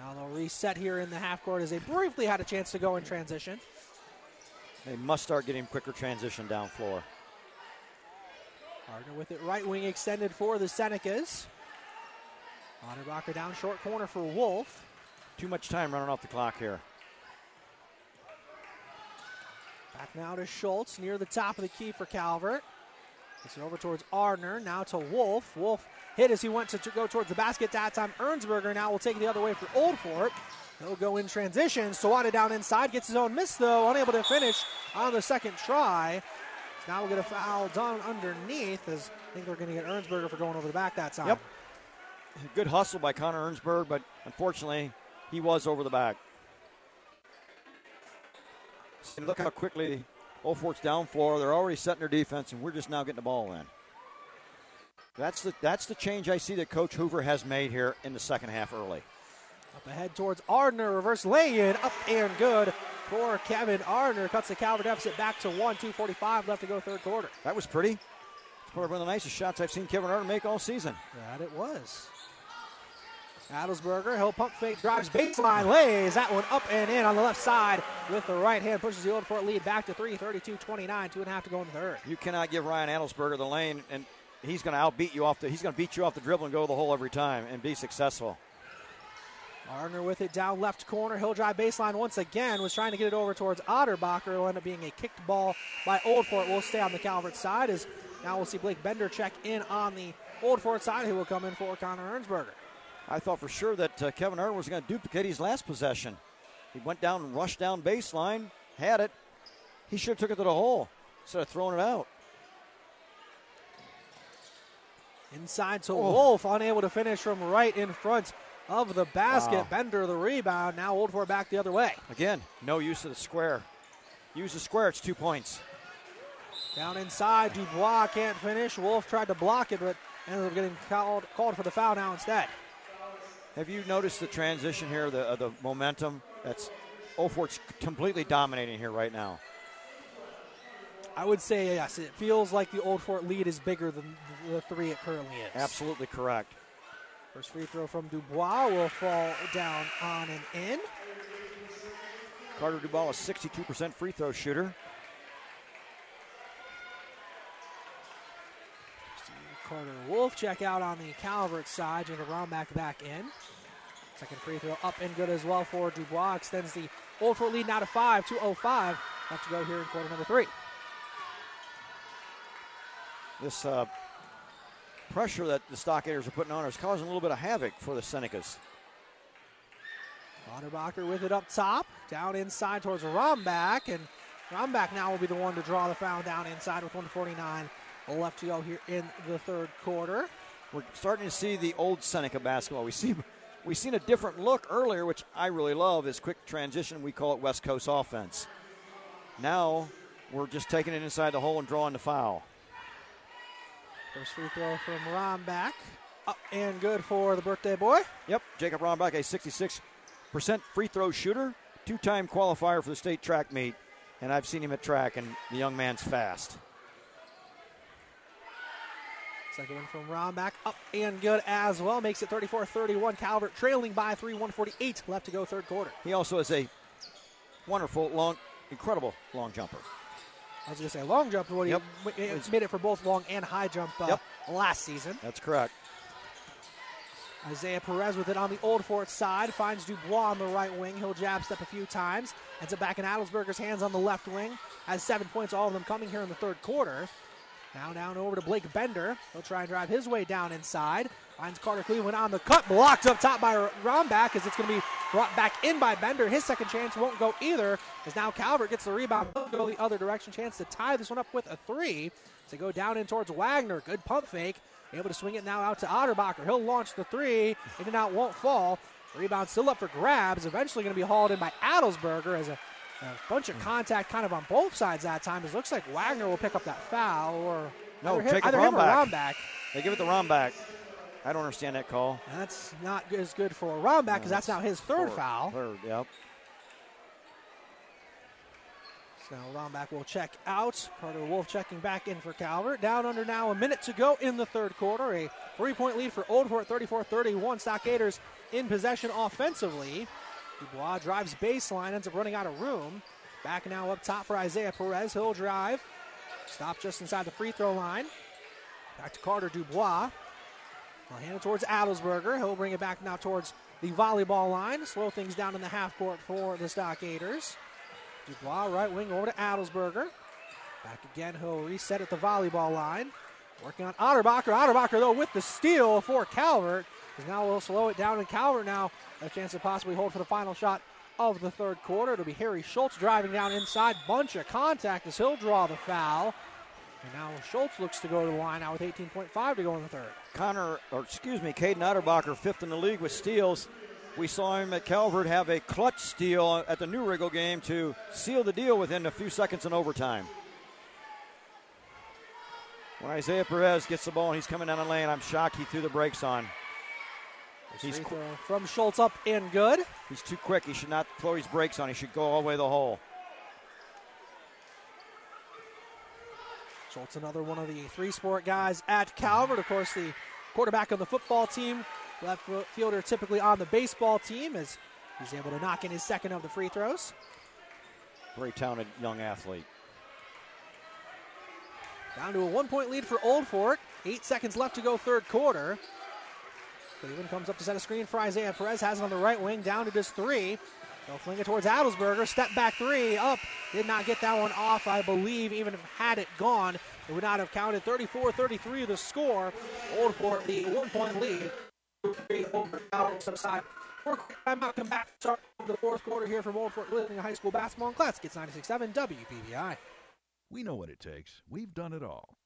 Now they'll reset here in the half court as they briefly had a chance to go in transition. They must start getting quicker transition down floor. Ardner with it right wing extended for the Senecas. Otterbacher down short corner for Wolf. Too much time running off the clock here. Back now to Schultz near the top of the key for Calvert. Gets it over towards Ardner. Now to Wolf. Wolf hit as he went to go towards the basket. That time Ernsberger now will take it the other way for Old Fort. He'll go in transition. Sawada down inside. Gets his own miss though. Unable to finish on the second try. Now we'll get a foul done underneath as I think they're going to get Ernsberger for going over the back that time. Yep. Good hustle by Connor Ernsberg, but unfortunately, he was over the back. And look how quickly Old Fort's down floor. They're already setting their defense, and we're just now getting the ball in. That's the that's the change I see that Coach Hoover has made here in the second half early. Up ahead towards Ardner. Reverse lay in. Up and good for Kevin Ardner. Cuts the Calvert deficit back to 1. 2.45 left to go third quarter. That was pretty. It's Probably one of the nicest shots I've seen Kevin Ardner make all season. That it was. Adelsberger, he'll pump fake, drives baseline, lays that one up and in on the left side with the right hand, pushes the Old Fort lead back to 3, 32 29, two and a half to go in the third. You cannot give Ryan Adelsberger the lane, and he's going to outbeat you off the. He's going to beat you off the dribble and go to the hole every time and be successful. Ardner with it down left corner. He'll drive baseline once again. Was trying to get it over towards Otterbacher. It'll end up being a kicked ball by Old Fort. Will stay on the Calvert side. As now we'll see Blake Bender check in on the Old Fort side, who will come in for Connor Ernsberger. I thought for sure that uh, Kevin Ardner was going to duplicate his last possession. He went down and rushed down baseline, had it. He should have took it to the hole instead of throwing it out. Inside to oh. Wolf, unable to finish from right in front of the basket. Wow. Bender the rebound. Now Old Fort back the other way. Again, no use of the square. Use the square, it's two points. Down inside, Dubois can't finish. Wolf tried to block it, but ended up getting called, called for the foul now instead. Have you noticed the transition here, the, uh, the momentum? That's Old Fort's completely dominating here right now. I would say yes. It feels like the Old Fort lead is bigger than the three it currently is. Absolutely correct. First free throw from Dubois will fall down on and in. Carter Dubois, a 62% free throw shooter. Carter Wolf check out on the Calvert side. Jacob Rombach back in. Second free throw up and good as well for Dubois. Extends the Old Fort lead now to 5, 2.05 left to go here in quarter number three. This uh, pressure that the Stockaders are putting on is causing a little bit of havoc for the Senecas. Otterbacher with it up top, down inside towards Rombach, and Rombach now will be the one to draw the foul down inside with 149 left to go here in the third quarter. We're starting to see the old Seneca basketball. We see we've seen a different look earlier, which I really love, is quick transition. We call it West Coast offense. Now we're just taking it inside the hole and drawing the foul. First free throw from Rombach. Up and good for the birthday boy. Yep, Jacob Rombach, a 66% free throw shooter, two time qualifier for the state track meet. And I've seen him at track, and the young man's fast. Second one from Rombach, up and good as well. Makes it 34 31. Calvert trailing by 3, 148 left to go, third quarter. He also is a wonderful, long, incredible long jumper. I was going to say long jump. What yep. he made it for both long and high jump uh, yep. last season. That's correct. Isaiah Perez with it on the Old Fort side finds Dubois on the right wing. He'll jab step a few times. Ends up back in Adelsberger's hands on the left wing. Has seven points, all of them coming here in the third quarter. Now down over to Blake Bender. He'll try and drive his way down inside. Finds Carter Cleveland on the cut. Blocked up top by Rombach as it's going to be brought back in by Bender. His second chance won't go either as now Calvert gets the rebound. Go the other direction. Chance to tie this one up with a three. To go down in towards Wagner. Good pump fake. Able to swing it now out to Otterbacher. He'll launch the three. In and out won't fall. Rebound still up for grabs. Eventually going to be hauled in by Adelsberger as a a bunch of contact kind of on both sides that time. It looks like Wagner will pick up that foul or no, either, take him, either him or Rombach. They give it the Rombach. I don't understand that call. That's not as good for Rombach because no, that's now his third foul. Third, yep. So Rombach will check out. Carter Wolf checking back in for Calvert. Down under now a minute to go in the third quarter. A three-point lead for Old Fort, 34-31. Stockaders in possession offensively. Dubois drives baseline, ends up running out of room. Back now up top for Isaiah Perez. He'll drive. Stop just inside the free throw line. Back to Carter Dubois. He'll hand it towards Adelsberger. He'll bring it back now towards the volleyball line. Slow things down in the half court for the Stockaders. Dubois right wing over to Adelsberger. Back again. He'll reset at the volleyball line. Working on Otterbacher. Otterbacher, though, with the steal for Calvert. now we'll slow it down, and Calvert now a chance to possibly hold for the final shot of the third quarter. It'll be Harry Schultz driving down inside. Bunch of contact as he'll draw the foul. And now Schultz looks to go to the line now with 18.5 to go in the third. Connor, or excuse me, Caden Otterbacher, fifth in the league with steals. We saw him at Calvert have a clutch steal at the New Riegel game to seal the deal within a few seconds in overtime. When Isaiah Perez gets the ball and he's coming down the lane, I'm shocked he threw the brakes on. He's qu- from Schultz up and good. He's too quick. He should not throw his brakes on. He should go all the way to the hole. Schultz, another one of the three sport guys at Calvert. Of course, the quarterback on the football team, left fielder typically on the baseball team, as he's able to knock in his second of the free throws. Very talented young athlete. Down to a one point lead for Old Fort. Eight seconds left to go, third quarter. Cleveland comes up to set a screen for Isaiah Perez. Has it on the right wing, down to just three. They'll fling it towards Adelsberger. Step back three, up. Did not get that one off, I believe. Even if had it gone, it would not have counted. 34 33 the score. Old Fort, the one point lead. Quick timeout. Come back. Start the fourth quarter here from Old Fort Living High School basketball and class. Gets 96.7 WBVI. We know what it takes. We've done it all.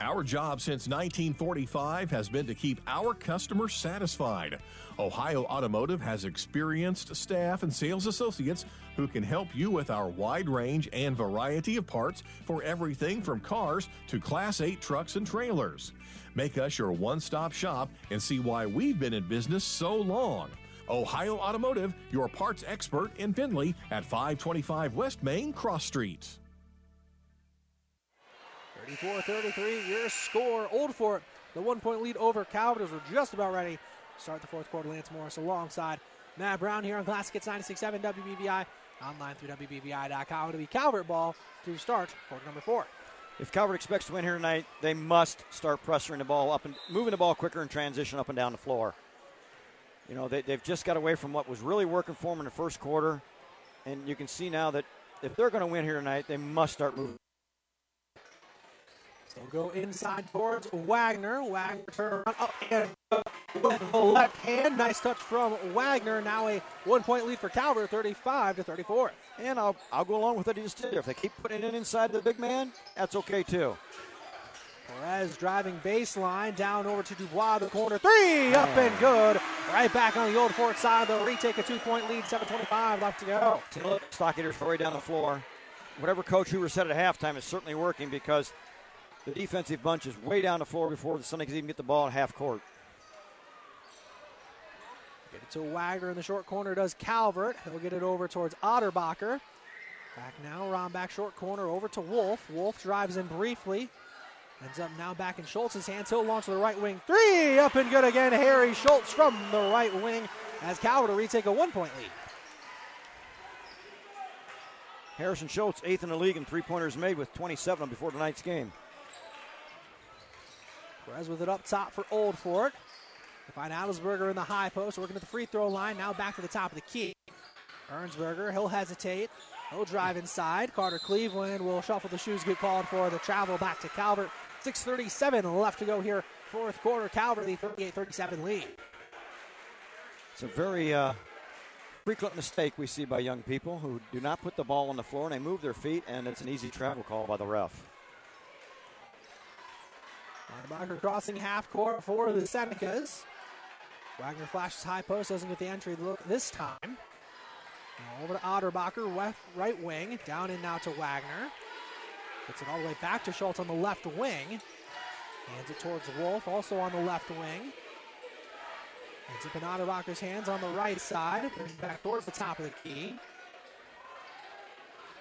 Our job since 1945 has been to keep our customers satisfied. Ohio Automotive has experienced staff and sales associates who can help you with our wide range and variety of parts for everything from cars to Class 8 trucks and trailers. Make us your one stop shop and see why we've been in business so long. Ohio Automotive, your parts expert in Findlay at 525 West Main Cross Street. 34 33, your score. Old Fort, the one point lead over Calvert as we're just about ready start the fourth quarter. Lance Morris alongside Matt Brown here on Classic Hits 96.7 WBVI. Online through WBVI.com. It'll be Calvert ball to start quarter number four. If Calvert expects to win here tonight, they must start pressuring the ball up and moving the ball quicker in transition up and down the floor. You know, they, they've just got away from what was really working for them in the first quarter. And you can see now that if they're going to win here tonight, they must start moving They'll go inside towards Wagner. Wagner turn around up and with the left hand. Nice touch from Wagner. Now a one point lead for Calvert, 35 to 34. And I'll, I'll go along with he just. If they keep putting it inside the big man, that's okay too. Perez driving baseline down over to Dubois, the corner three up and good. Right back on the old Fort side. They'll retake a two point lead, 7.25 left to go. Stockaders way down the floor. Whatever Coach Hoover said at halftime is certainly working because the defensive bunch is way down the floor before the Sunday can even get the ball at half court. Get it to Wagner in the short corner does Calvert. He'll get it over towards Otterbacher. Back now, around back short corner over to Wolf. Wolf drives in briefly. Ends up now back in Schultz's hands. He'll launch to the right wing. Three up and good again. Harry Schultz from the right wing as Calvert to retake a one point lead. Harrison Schultz, eighth in the league in three pointers made with 27 before tonight's game. Perez with it up top for Old Fort. They find Adelsberger in the high post, working at the free throw line. Now back to the top of the key. Ernsberger, he'll hesitate. He'll drive inside. Carter Cleveland will shuffle the shoes, get called for the travel back to Calvert. 6.37 left to go here, fourth quarter. Calvert, the 38 37 lead. It's a very uh, frequent mistake we see by young people who do not put the ball on the floor and they move their feet, and it's an easy travel call by the ref. Wagner crossing half court for the Senecas. Wagner flashes high post, doesn't get the entry look this time. Over to Otterbacher, left, right wing. Down in now to Wagner. Gets it all the way back to Schultz on the left wing. Hands it towards Wolf, also on the left wing. Ends up in Otterbacher's hands on the right side. Brings back towards the top of the key.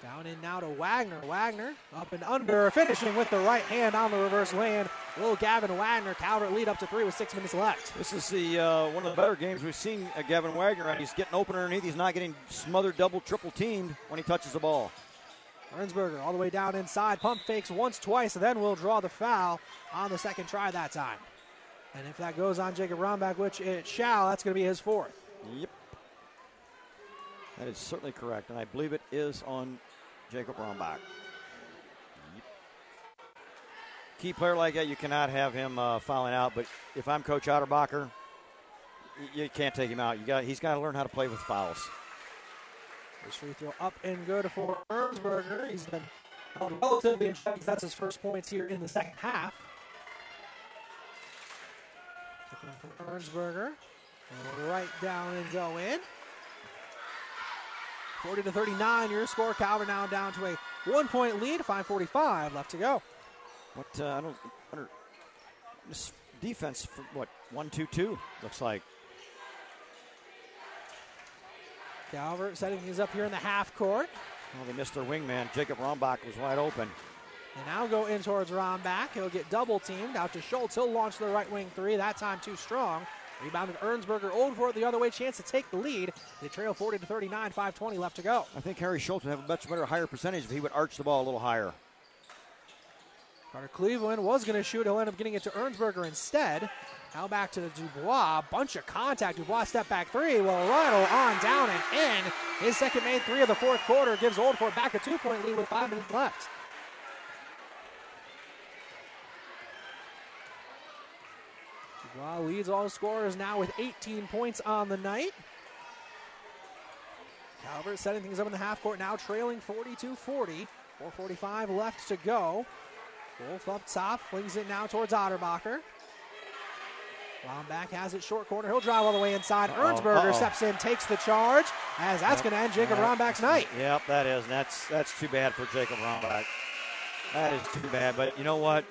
Down in now to Wagner. Wagner up and under, finishing with the right hand on the reverse land. Little Gavin Wagner. Calvert lead up to three with six minutes left. This is the uh, one of the better games we've seen uh, Gavin Wagner. He's getting open underneath. He's not getting smothered, double, triple teamed when he touches the ball. Ernsberger all the way down inside. Pump fakes once, twice, and then will draw the foul on the second try that time. And if that goes on Jacob Rombach, which it shall, that's going to be his fourth. Yep. That is certainly correct, and I believe it is on Jacob Rombach. Key player like that, you cannot have him uh, fouling out. But if I'm Coach Otterbacher, you can't take him out. You got he's got to learn how to play with fouls. First free throw up and good for Ernsberger. He's been held relatively in check. That's his first points here in the second half. Ernsberger. Right down and go in. 40 to 39, your score. Calvert now down to a one point lead. 5.45 left to go. What, uh, I don't, I don't, this defense, for what, 1 2 2 looks like. Calvert setting things up here in the half court. Well, they missed their wingman. Jacob Rombach was wide open. They now go in towards Rombach. He'll get double teamed out to Schultz. He'll launch the right wing three. That time too strong. Rebounded Ernsberger. Old for it the other way. Chance to take the lead. They trail 40 to 39. 5:20 left to go. I think Harry Schultz would have a much better, higher percentage if he would arch the ball a little higher. Carter Cleveland was going to shoot. He'll end up getting it to Ernsberger instead. Now back to Dubois. Bunch of contact. Dubois step back three. Will rattle on down and in. His second made three of the fourth quarter gives Old Fort back a two point lead with five minutes left. Leads all scorers now with 18 points on the night. Calvert setting things up in the half court now, trailing 42 40. 4.45 left to go. Wolf up top, flings it now towards Otterbacher. Rombach has it short corner. He'll drive all the way inside. Uh-oh, Ernsberger uh-oh. steps in, takes the charge, as that's Yep. going to end Jacob Yep. Rombach's night. Yep, that is. And that's that's too bad for Jacob Rombach. That is too bad. But you know what?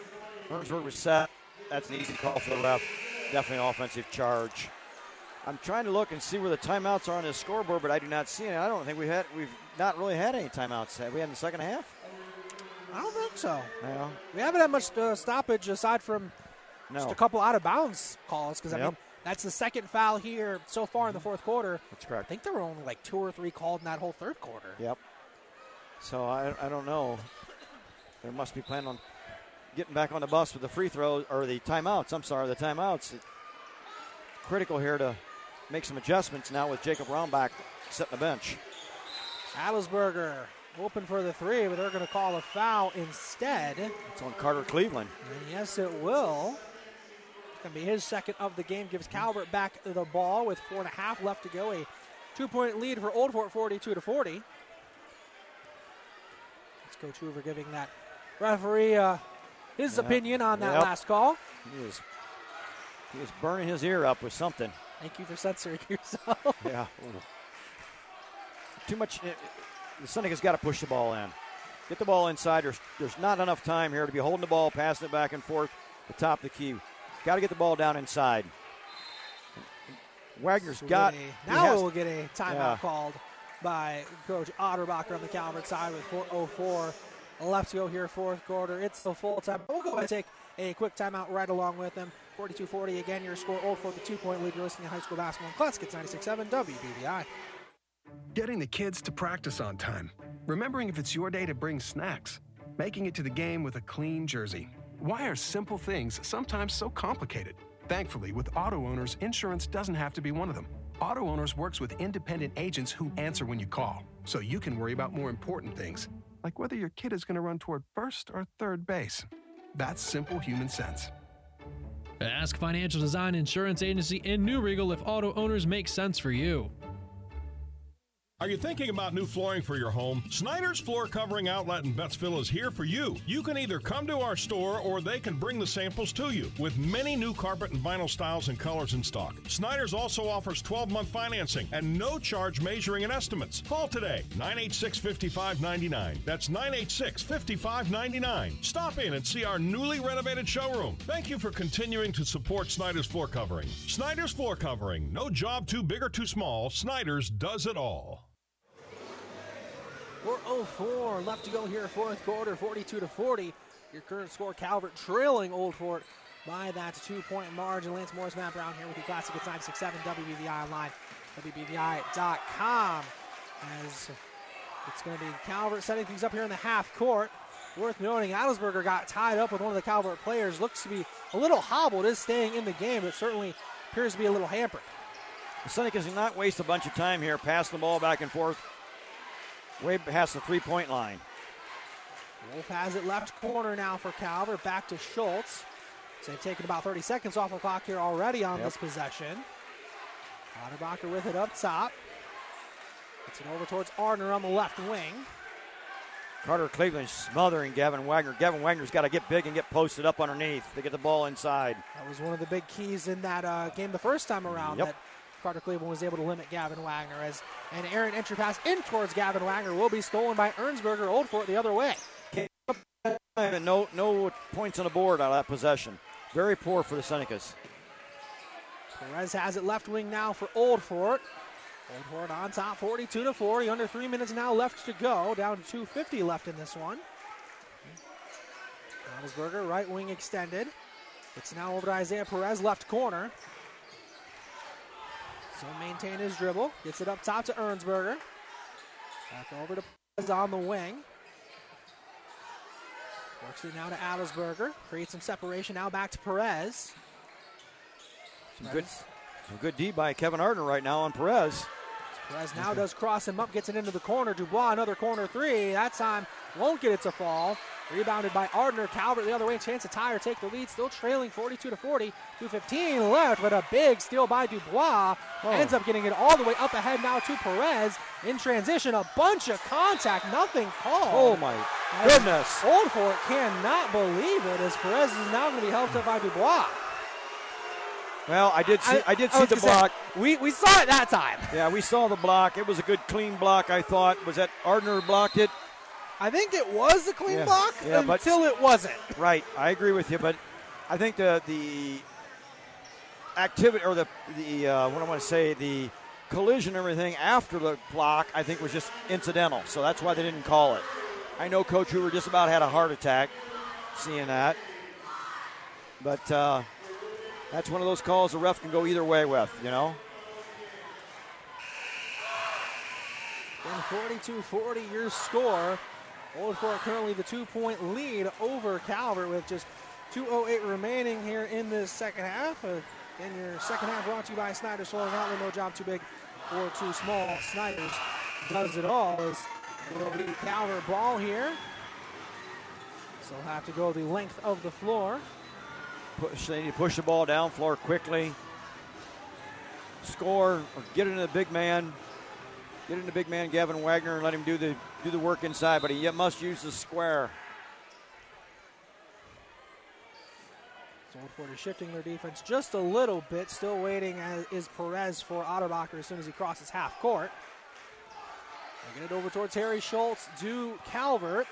Ernsberg was set. That's an easy call for the ref. Definitely an offensive charge. I'm trying to look and see where the timeouts are on this scoreboard, but I do not see any. I don't think we've had we've not really had any timeouts. Have we had in the second half? I don't think so. No. We haven't had much uh, stoppage aside from just a couple out of bounds calls because I Yep. mean that's the second foul here so far in the fourth quarter. That's correct. I think there were only like two or three called in that whole third quarter. Yep. So I, I don't know. They must be planning on getting back on the bus with the free throws or the timeouts. I'm sorry, the timeouts. Critical here to make some adjustments now with Jacob Rombach sitting the bench. Adelsberger open for the three, but they're going to call a foul instead. It's on Carter Cleveland. And yes, it will. It's Going to be his second of the game. Gives Calvert back the ball with four and a half left to go. A two-point lead for Old Fort, 42 to 40. Let's Coach Hoover giving that referee uh, his opinion on that Yep. last call. He was he was burning his ear up with something. Thank you for censoring yourself. Yeah. Too much. uh, The Senecas got to push the ball in. Get the ball inside. There's, there's not enough time here to be holding the ball, passing it back and forth, the top of the key. Got to get the ball down inside. Wagner's We'll got. a- now we'll get a timeout Yeah. called by Coach Otterbacher on the Calvert side with 4.04 left to go here, fourth quarter. It's the full time. We'll go and take a quick timeout right along with them. 42 40 again, your score Old Fort, the two point lead. You're listening to high school basketball in Classic. It's 96.7 WBVI. Getting the kids to practice on time. Remembering if it's your day to bring snacks. Making it to the game with a clean jersey. Why are simple things sometimes so complicated? Thankfully, with auto owners, insurance doesn't have to be one of them. Auto Owners works with independent agents who answer when you call, so you can worry about more important things, like whether your kid is going to run toward first or third base. That's simple human sense. Ask Financial Design Insurance Agency in New Riegel if auto owners make sense for you. Are you thinking about new flooring for your home? Snyder's Floor Covering Outlet in Bettsville is here for you. You can either come to our store or they can bring the samples to you with many new carpet and vinyl styles and colors in stock. Snyder's also offers 12 month financing and no charge measuring and estimates. Call today 986 5599. That's 986 5599. Stop in and see our newly renovated showroom. Thank you for continuing to support Snyder's Floor Covering. Snyder's Floor Covering. No job too big or too small. Snyder's does it all. 4.04 left to go here, fourth quarter, 42 to 40. Your current score, Calvert trailing Old Fort by that two-point margin. Lance Morris, Matt Brown here with you. Classic at 967 WBVI online, WBVI.com. As it's going to be Calvert setting things up here in the half court. Worth noting, Adelsberger got tied up with one of the Calvert players. Looks to be a little hobbled, is staying in the game, but certainly appears to be a little hampered. The Senecas did not waste a bunch of time here, passing the ball back and forth, way past the three point line. Wolf has it left corner now for Calvert. Back to Schultz. So they've taken about 30 seconds off the clock here already on Yep. this possession. Otterbacher with it up top. It's it over towards Ardner on the left wing. Carter Cleveland smothering Gavin Wagner. Gavin Wagner's got to get big and get posted up underneath to get the ball inside. That was one of the big keys in that uh, game the first time around. Yep. That Carter Cleveland was able to limit Gavin Wagner as an errant entry pass in towards Gavin Wagner will be stolen by Ernsberger. Old Fort the other way. And no, no points on the board out of that possession. Very poor for the Senecas. Perez has it left wing now for Old Fort. Old Fort on top, 42 to 40. Under three minutes now left to go. Down to 250 left in this one. Adelsberger, right wing extended. It's now over to Isaiah Perez, left corner. So maintain his dribble. Gets it up top to Ernsberger. Back over to Perez on the wing. Works it now to Adelsberger. Creates some separation. Now back to Perez. Some good, some good D by Kevin Ardner right now on Perez. Perez now does cross him up, gets it into the corner. Dubois, another corner three. That time won't get it to fall. Rebounded by Ardner. Calvert the other way. Chance to tire take the lead. Still trailing 42 to 40. 2.15 left, but a big steal by Dubois. Oh. Ends up getting it all the way up ahead now to Perez. In transition, a bunch of contact. Nothing called. Oh my goodness. Old Fort cannot believe it as Perez is now going to be helped up by Dubois. Well, I did see, I, did see was the gonna say, block. we, we saw it that time. Yeah, we saw the block. It was a good clean block. I thought was that Ardner blocked it. I think it was a clean Yeah. block Yeah, but- until it wasn't. Right, I agree with you, but I think the the activity or the the uh, what I want to say the collision and everything after the block I think was just incidental. So that's why they didn't call it. I know Coach Hoover just about had a heart attack seeing that, but uh, that's one of those calls the ref can go either way with. You know. Then 42-40 your score. Old Fort currently the two-point lead over Calvert with just 2.08 remaining here in this second half. Uh, and your second half brought to you by Snyder's Flooring Outlet. No job too big or too small. Snyder's does it all. It'll be Calvert ball here. So have to go the length of the floor. Push, they need to push the ball down floor quickly. Score or get it in the big man. Get it in the big man Gavin Wagner and let him do the do the work inside, but he must use the square. So Fort is shifting their defense just a little bit. Still waiting as is Perez for Otterbacher as soon as he crosses half court. They get it over towards Harry Schultz to Calvert.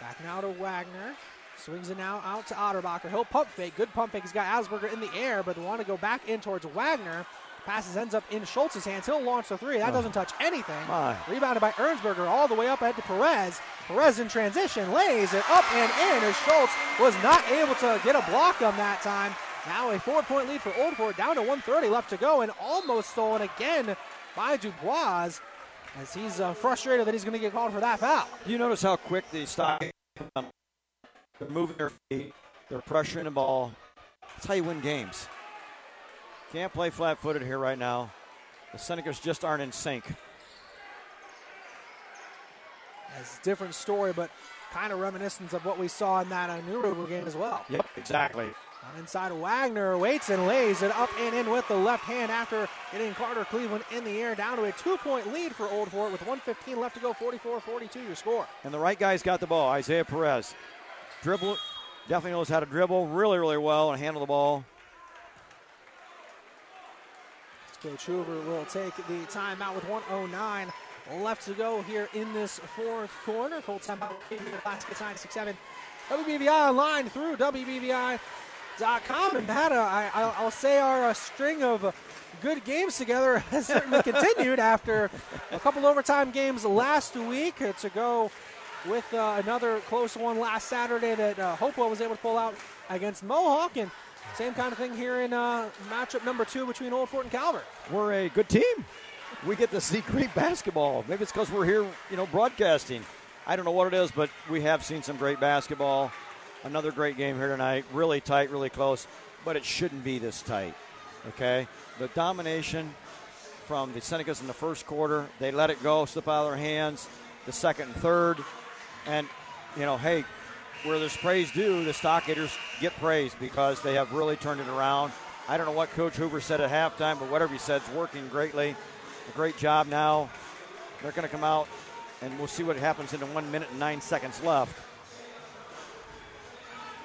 Back now to Wagner. Swings it now out to Otterbacher. He'll pump fake. Good pump fake. He's got Asberger in the air, but they want to go back in towards Wagner. Passes ends up in Schultz's hands. He'll launch the three. That Oh. doesn't touch anything. My. Rebounded by Ernsberger all the way up ahead to Perez. Perez in transition lays it up and in as Schultz was not able to get a block on that time. Now a four-point lead for Old Fort, down to 130 left to go, and almost stolen again by Dubois as he's uh, frustrated that he's going to get called for that foul. You notice how quick the stock um, they're moving their feet, they're pressuring the ball. That's how you win games. Can't play flat-footed here right now. The Senecas just aren't in sync. It's a different story, but kind of reminiscent of what we saw in that uh, Nuremberg game as well. Yep, exactly. On inside, Wagner waits and lays it up and in with the left hand after getting Carter Cleveland in the air. Down to a two-point lead for Old Fort with 115 left to go, 44-42 your score. And the right guy's got the ball, Isaiah Perez. Dribble, definitely knows how to dribble really, really well and handle the ball. Coach Hoover will take the timeout with 109 left to go here in this fourth quarter. Full timeout. Baskets 967. WBVI online through WBVI.com. And Matt, uh, I, I'll, say our uh, string of good games together has certainly continued after a couple overtime games last week uh, to go with uh, another close one last Saturday that uh, Hopewell was able to pull out against Mohawk. And same kind of thing here in uh, matchup number two between Old Fort and Calvert. We're a good team. We get to see great basketball. Maybe it's because we're here, you know, broadcasting. I don't know what it is, but we have seen some great basketball. Another great game here tonight. Really tight, really close, but it shouldn't be this tight. Okay? The domination from the Senecas in the first quarter, they let it go, slip out of their hands. The second and third, and you know, hey, where there's praise due, the Stockaders get praise because they have really turned it around. I don't know what Coach Hoover said at halftime, but whatever he said is working greatly. A great job now. They're going to come out and we'll see what happens in the one minute and nine seconds left.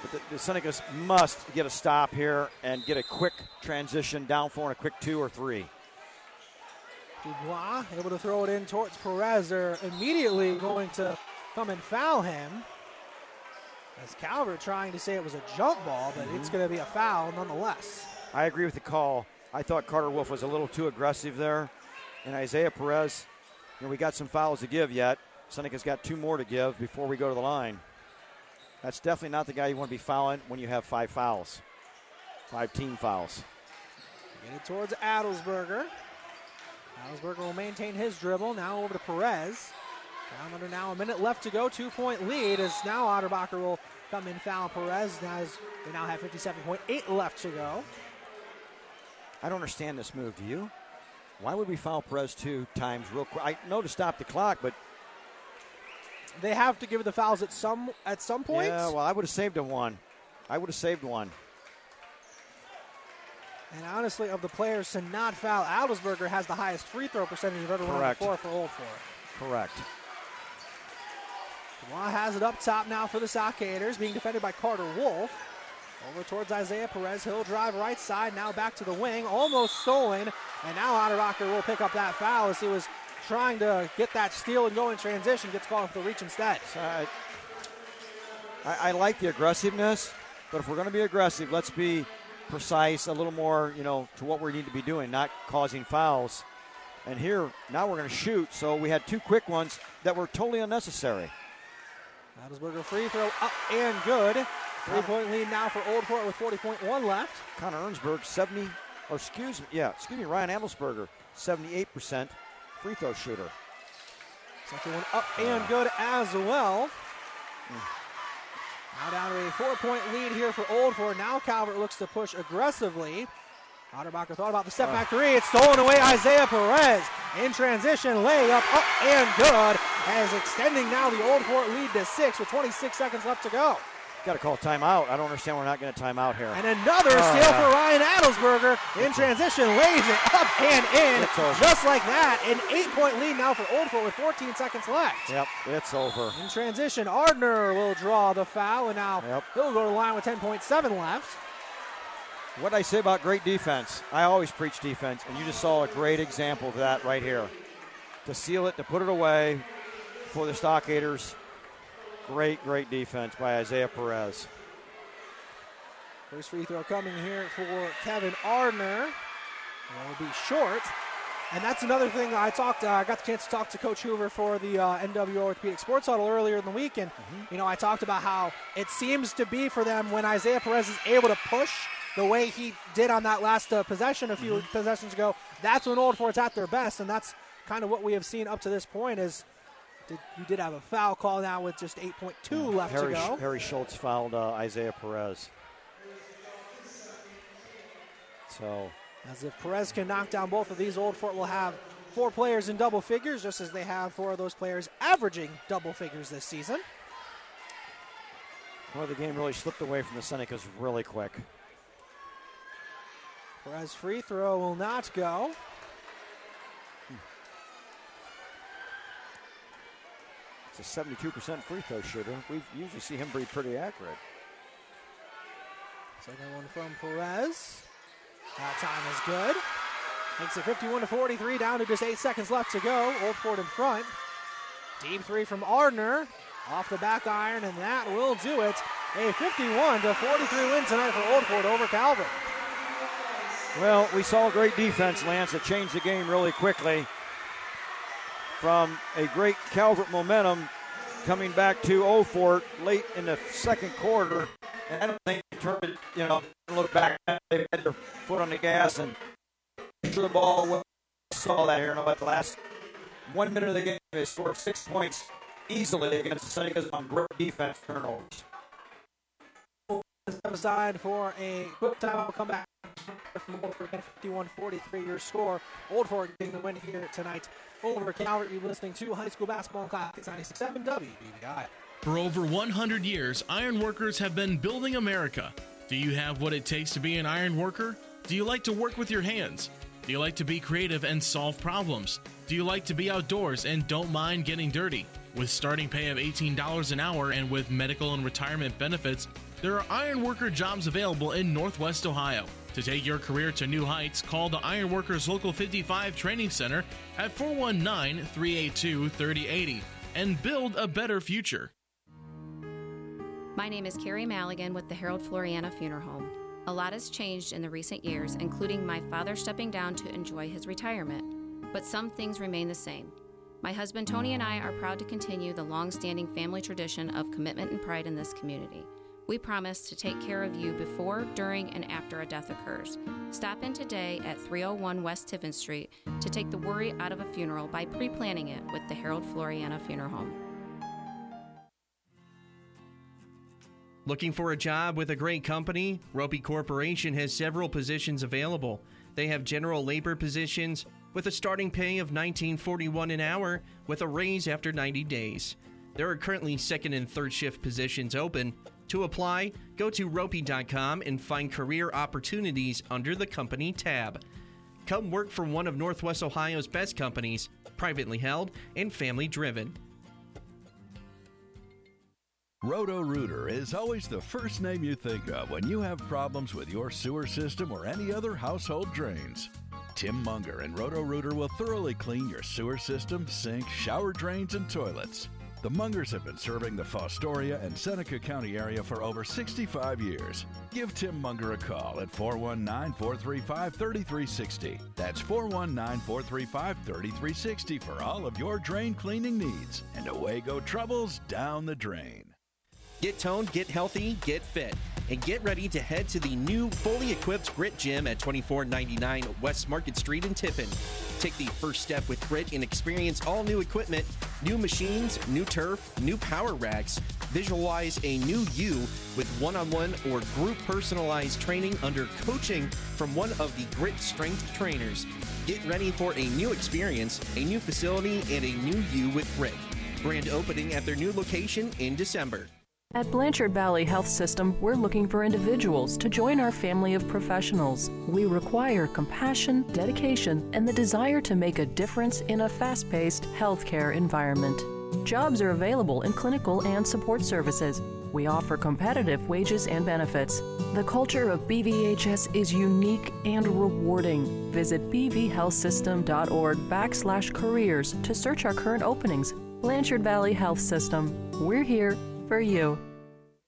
But the, the Senecas must get a stop here and get a quick transition down four and a quick two or three. Dubois able to throw it in towards Perez. They're immediately going to come and foul him. As Calvert trying to say it was a jump ball, but it's mm-hmm. going to be a foul nonetheless. I agree with the call. I thought Carter Wolf was a little too aggressive there. And Isaiah Perez, you know, we got some fouls to give yet. Seneca's got two more to give before we go to the line. That's definitely not the guy you want to be fouling when you have five fouls, five team fouls. Get it towards Adelsberger. Adelsberger will maintain his dribble. Now over to Perez. Down under now a minute left to go. Two point lead as now Otterbacher will come in foul Perez as they now have 57.8 left to go. I don't understand this move. Do you? Why would we foul Perez two times real quick? I know to stop the clock, but they have to give the fouls at some at some point. Yeah, well, I would have saved him one. I would have saved one. And honestly, of the players to not foul, Adelsberger has the highest free throw percentage of everyone Correct. on the floor for Old Fort. Correct. Dubois has it up top now for the Stockaders, being defended by Carter Wolf. Over towards Isaiah Perez. He'll drive right side, now back to the wing. Almost stolen. And now Otterbacher will pick up that foul as he was trying to get that steal and go in transition. Gets called for the reach instead. I, I, I like the aggressiveness, but if we're going to be aggressive, let's be precise, a little more, you know, to what we need to be doing, not causing fouls. And here, now we're going to shoot. So we had two quick ones that were totally unnecessary. Adelsberger free throw up and good. Three point lead now for Old Fort with 40.1 left. Connor Ernsberg, 70, or excuse me, yeah, excuse me, Ryan Adelsberger, 78% free throw shooter. Second one up and uh. good as well. Hmm. Now down to a four point lead here for Old Fort. Now Calvert looks to push aggressively. Otterbacher thought about the step uh. back three. It's stolen away. Isaiah Perez in transition, layup up and good. As extending now the Old Fort lead to six with 26 seconds left to go. Got to call timeout. I don't understand we're not going to timeout here. And another Oh, steal yeah. for Ryan Adelsberger in transition, lays it up and in, It's over. just like that. An eight-point lead now for Old Fort with 14 seconds left. Yep, it's over. In transition, Ardner will draw the foul, and now Yep. he'll go to the line with 10.7 left. What I say about great defense, I always preach defense, and you just saw a great example of that right here. To seal it, to put it away for the Stockaders. Great, great defense by Isaiah Perez. First free throw coming here for Kevin Ardner. Will be short. And that's another thing I talked. Uh, I got the chance to talk to Coach Hoover for the uh, NWO Orthopedic Sports Huddle earlier in the week, and you know I talked about how it seems to be for them when Isaiah Perez is able to push the way he did on that last uh, possession a few possessions ago. That's when Old Fort's at their best, and that's kind of what we have seen up to this point. Is did, you did have a foul call now with just 8.2 left Harry, to go. Harry Schultz fouled uh, Isaiah Perez. So As if Perez can knock down both of these, Old Fort will have four players in double figures, just as they have four of those players averaging double figures this season. well, the game really slipped away from the Senecas really quick. Perez free throw will not go. It's a 72% free throw shooter. We usually see him be pretty accurate. Second one from Perez. That time is good. Makes it 51 to 43, down to just eight seconds left to go. Old Fort in front. Deep three from Ardner. Off the back iron, and that will do it. A 51 to 43 win tonight for Old Fort over Calvert. Well, we saw great defense, Lance. It changed the game really quickly. From a great Calvert momentum coming back to Old Fort late in the second quarter. And I don't think they turned it, you know, look back. They had their foot on the gas and sure the ball. Saw that here. Know, at the last one minute of the game, they scored six points easily against the Senecas on great defense turnovers. Step aside for a quick time. We'll come back Old 51-43 your score. Old Fort getting the win here tonight over Calvert. You're listening to High School Basketball Classics 96.7 WBVI. For over 100 years, iron workers have been building America. Do you have what it takes to be an iron worker? Do you like to work with your hands? Do you like to be creative and solve problems? Do you like to be outdoors and don't mind getting dirty? With starting pay of $18 an hour and with medical and retirement benefits, there are ironworker jobs available in Northwest Ohio. To take your career to new heights, call the Ironworkers Local 55 Training Center at 419 382 3080 and build a better future. My name is Carrie Maligan with the Harold Floriana Funeral Home. A lot has changed in the recent years, including my father stepping down to enjoy his retirement. But some things remain the same. My husband Tony and I are proud to continue the long standing family tradition of commitment and pride in this community. We promise to take care of you before, during, and after a death occurs. Stop in today at 301 West Tiffin Street to take the worry out of a funeral by pre planning it with the Harold Floriana Funeral Home. Looking for a job with a great company? Roppe Corporation has several positions available. They have general labor positions with a starting pay of $19.41 an hour with a raise after 90 days. There are currently second and third shift positions open. To apply, go to roppe.com and find career opportunities under the company tab. Come work for one of Northwest Ohio's best companies, privately held and family driven. Roto Rooter is always the first name you think of when you have problems with your sewer system or any other household drains. Tim Munger and Roto Rooter will thoroughly clean your sewer system, sink, shower drains, and toilets. The Mungers have been serving the Fostoria and Seneca County area for over 65 years. Give Tim Munger a call at 419 435 3360. That's 419 435 3360 for all of your drain cleaning needs. And away go troubles down the drain. Get toned, get healthy, get fit, and get ready to head to the new fully equipped Grit Gym at 2499 West Market Street in Tiffin. Take the first step with Grit and experience all new equipment, new machines, new turf, new power racks. Visualize a new you with one on one or group personalized training under coaching from one of the Grit strength trainers. Get ready for a new experience, a new facility, and a new you with Grit. Grand opening at their new location in December. At Blanchard Valley Health System, we're looking for individuals to join our family of professionals. We require compassion, dedication, and the desire to make a difference in a fast paced healthcare environment. Jobs are available in clinical and support services. We offer competitive wages and benefits. The culture of BVHS is unique and rewarding. Visit bvhealthsystem.org backslash careers to search our current openings. Blanchard Valley Health System. We're here for you.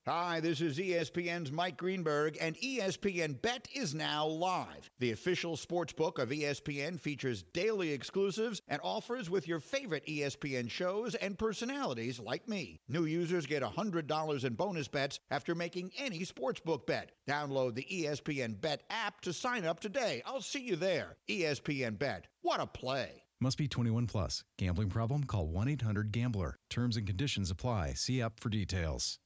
Hi, this is ESPN's Mike Greenberg, and ESPN Bet is now live. The official sports book of ESPN features daily exclusives and offers with your favorite ESPN shows and personalities like me. New users get $100 in bonus bets after making any sportsbook bet. Download the ESPN Bet app to sign up today. I'll see you there. ESPN Bet. What a play. Must be 21 plus. Gambling problem? Call 1 800 Gambler. Terms and conditions apply. See app for details.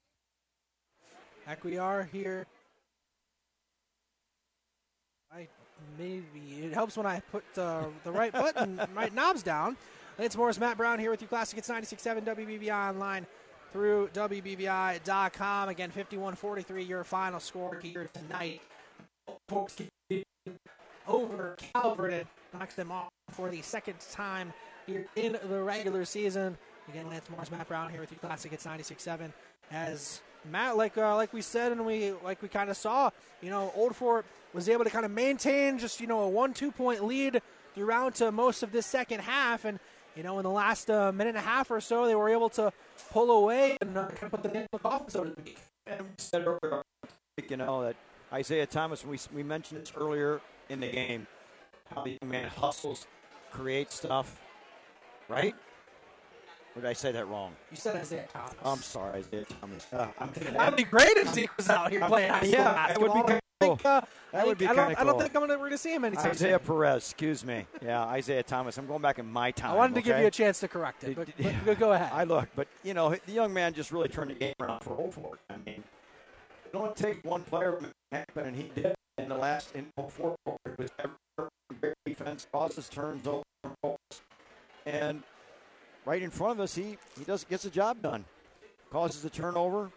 Are here. I maybe it helps when I put uh, the right button, right knobs down. It's Morris Matt Brown here with you. Classic. It's 96.7 WBVI online through WBVI.com. Again, 51-43 your final score here tonight. Folks over Calvert knocks them off for the second time here in the regular season. Again, Lance Morris, Matt Brown here with you. Classic. It's 96.7 as Matt, like uh, like we said and we like we kind of saw, you know, Old Fort was able to kind of maintain just you know a one two point lead throughout to most of this second half, and you know in the last uh, minute and a half or so they were able to pull away and uh, put the game off, so to speak. You know that Isaiah Thomas. We we mentioned this earlier in the game. How the young man hustles, creates stuff, right? Or did I say that wrong? You said Isaiah Thomas. I'm sorry, Isaiah Thomas. Uh, I'm That'd be great if he was out here playing high school yeah, basketball. that would be I think, uh, That I would be I don't, kinda I don't think I'm going to see him anytime Isaiah soon. Perez, excuse me. Yeah, Isaiah Thomas. I'm going back in my time. I wanted to give you a chance to correct it, but, but, go ahead. I look, but you know, the young man just really turned the game around for Old Fort. I mean, it only take one player to happen, and he did in the last in Fort. It was ever great defense, causes turns over, and right in front of us, he he does gets the job done, causes a turnover,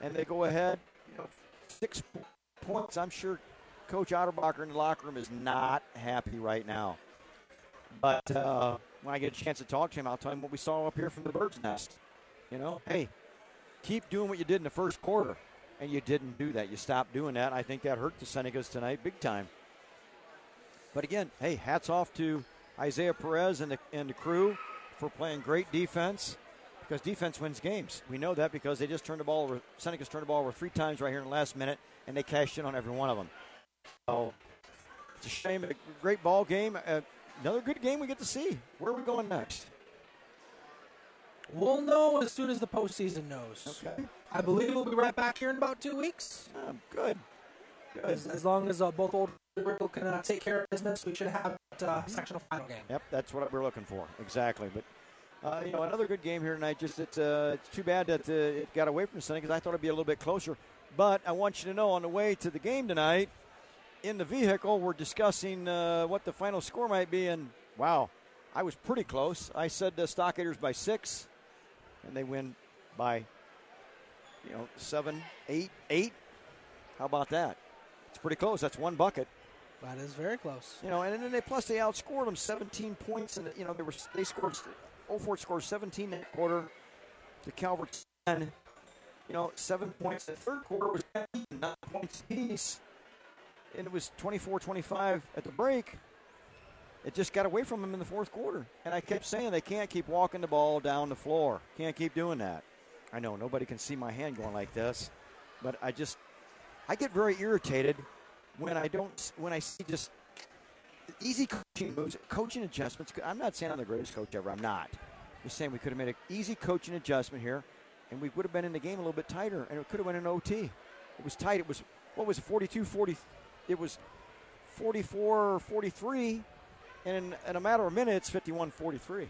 and they go ahead. You know, six points. I'm sure Coach Otterbacher in the locker room is not happy right now. But uh, when I get a chance to talk to him, I'll tell him what we saw up here from the bird's nest. You know, hey, keep doing what you did in the first quarter. And you didn't do that. You stopped doing that. I think that hurt the Senecas tonight big time. But again, hey, hats off to Isaiah Perez and the, and the crew for playing great defense because defense wins games. We know that because they just turned the ball over. Seneca's turned the ball over three times right here in the last minute, and they cashed in on every one of them. So it's a shame. A great ball game. Uh, another good game we get to see. Where are we going next? We'll know as soon as the postseason knows. Okay. I believe we'll be right back here in about two weeks. Um, good. Good. As, as long as uh, both old Bristol can uh, take care of business, we should have a uh, sectional final game. Yep, that's what we're looking for. Exactly. But uh, you know, another good game here tonight. Just it's uh, it's too bad that uh, it got away from the Senate because I thought it'd be a little bit closer. But I want you to know, on the way to the game tonight, in the vehicle, we're discussing uh, what the final score might be, and wow, I was pretty close. I said the Stockaders by six, and they win by, you know, seven, eight, eight. How about that? It's pretty close. That's one bucket. That is very close. You know, and then they plus they outscored them 17 points, and you know they were they scored. Old Fort scored 17 in the quarter to Calvert 10. You know, seven points. The third quarter was nine points apiece, and it was 24-25 at the break. It just got away from them in the fourth quarter, and I kept saying they can't keep walking the ball down the floor. Can't keep doing that. I know nobody can see my hand going like this, but I just I get very irritated when I don't when I see just easy coaching moves, coaching adjustments. I'm not saying I'm the greatest coach ever. I'm not. I'm just saying we could have made an easy coaching adjustment here, and we would have been in the game a little bit tighter, and it could have went an OT. It was tight. It was what was it, 42 40 it was 44 43 and in, in a matter of minutes 51 43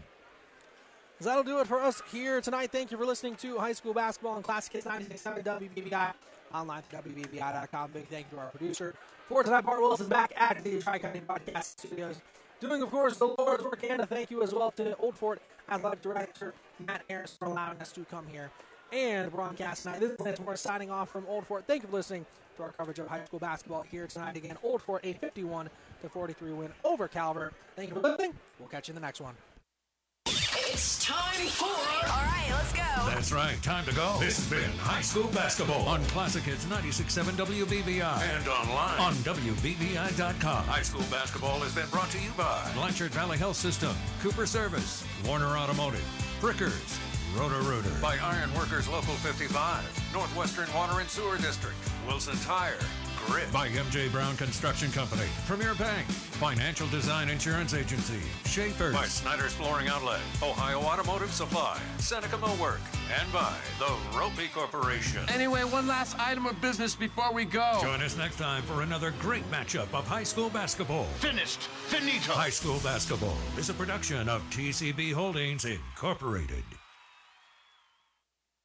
that'll do it for us here tonight. Thank you for listening to High School Basketball and Classic Hits 96.7 WBVI online at WBVI.com. Big thank you to our producer for tonight. Bart Wilson back at the Tri-County Podcast Studios. Doing, of course, the Lord's work. And a thank you as well to Old Fort Athletic Director Matt Harris for allowing us to come here and broadcast tonight. This is Lance Morris signing off from Old Fort. Thank you for listening to our coverage of high school basketball here tonight. Again, Old Fort, a 51 to 43 win over Calvert. Thank you for listening. We'll catch you in the next one. It's time for. All right, let's go. That's right, time to go. This has been High School Basketball on Classic Hits 96.7 WBVI and online on WBVI.com. High School Basketball has been brought to you by Blanchard Valley Health System, Cooper Service, Warner Automotive, Frickers, Roto Rooter, by Iron Workers Local 55, Northwestern Water and Sewer District, Wilson Tire, Grit, by MJ Brown Construction Company, Premier Bank, Financial Design Insurance Agency, Schaefer's, by Snyder's Flooring Outlet, Ohio Automotive Supply, Seneca Millwork, and by the Roppe Corporation. Anyway, one last item of business before we go. Join us next time for another great matchup of high school basketball. Finished. Finito. High School Basketball is a production of TCB Holdings Incorporated.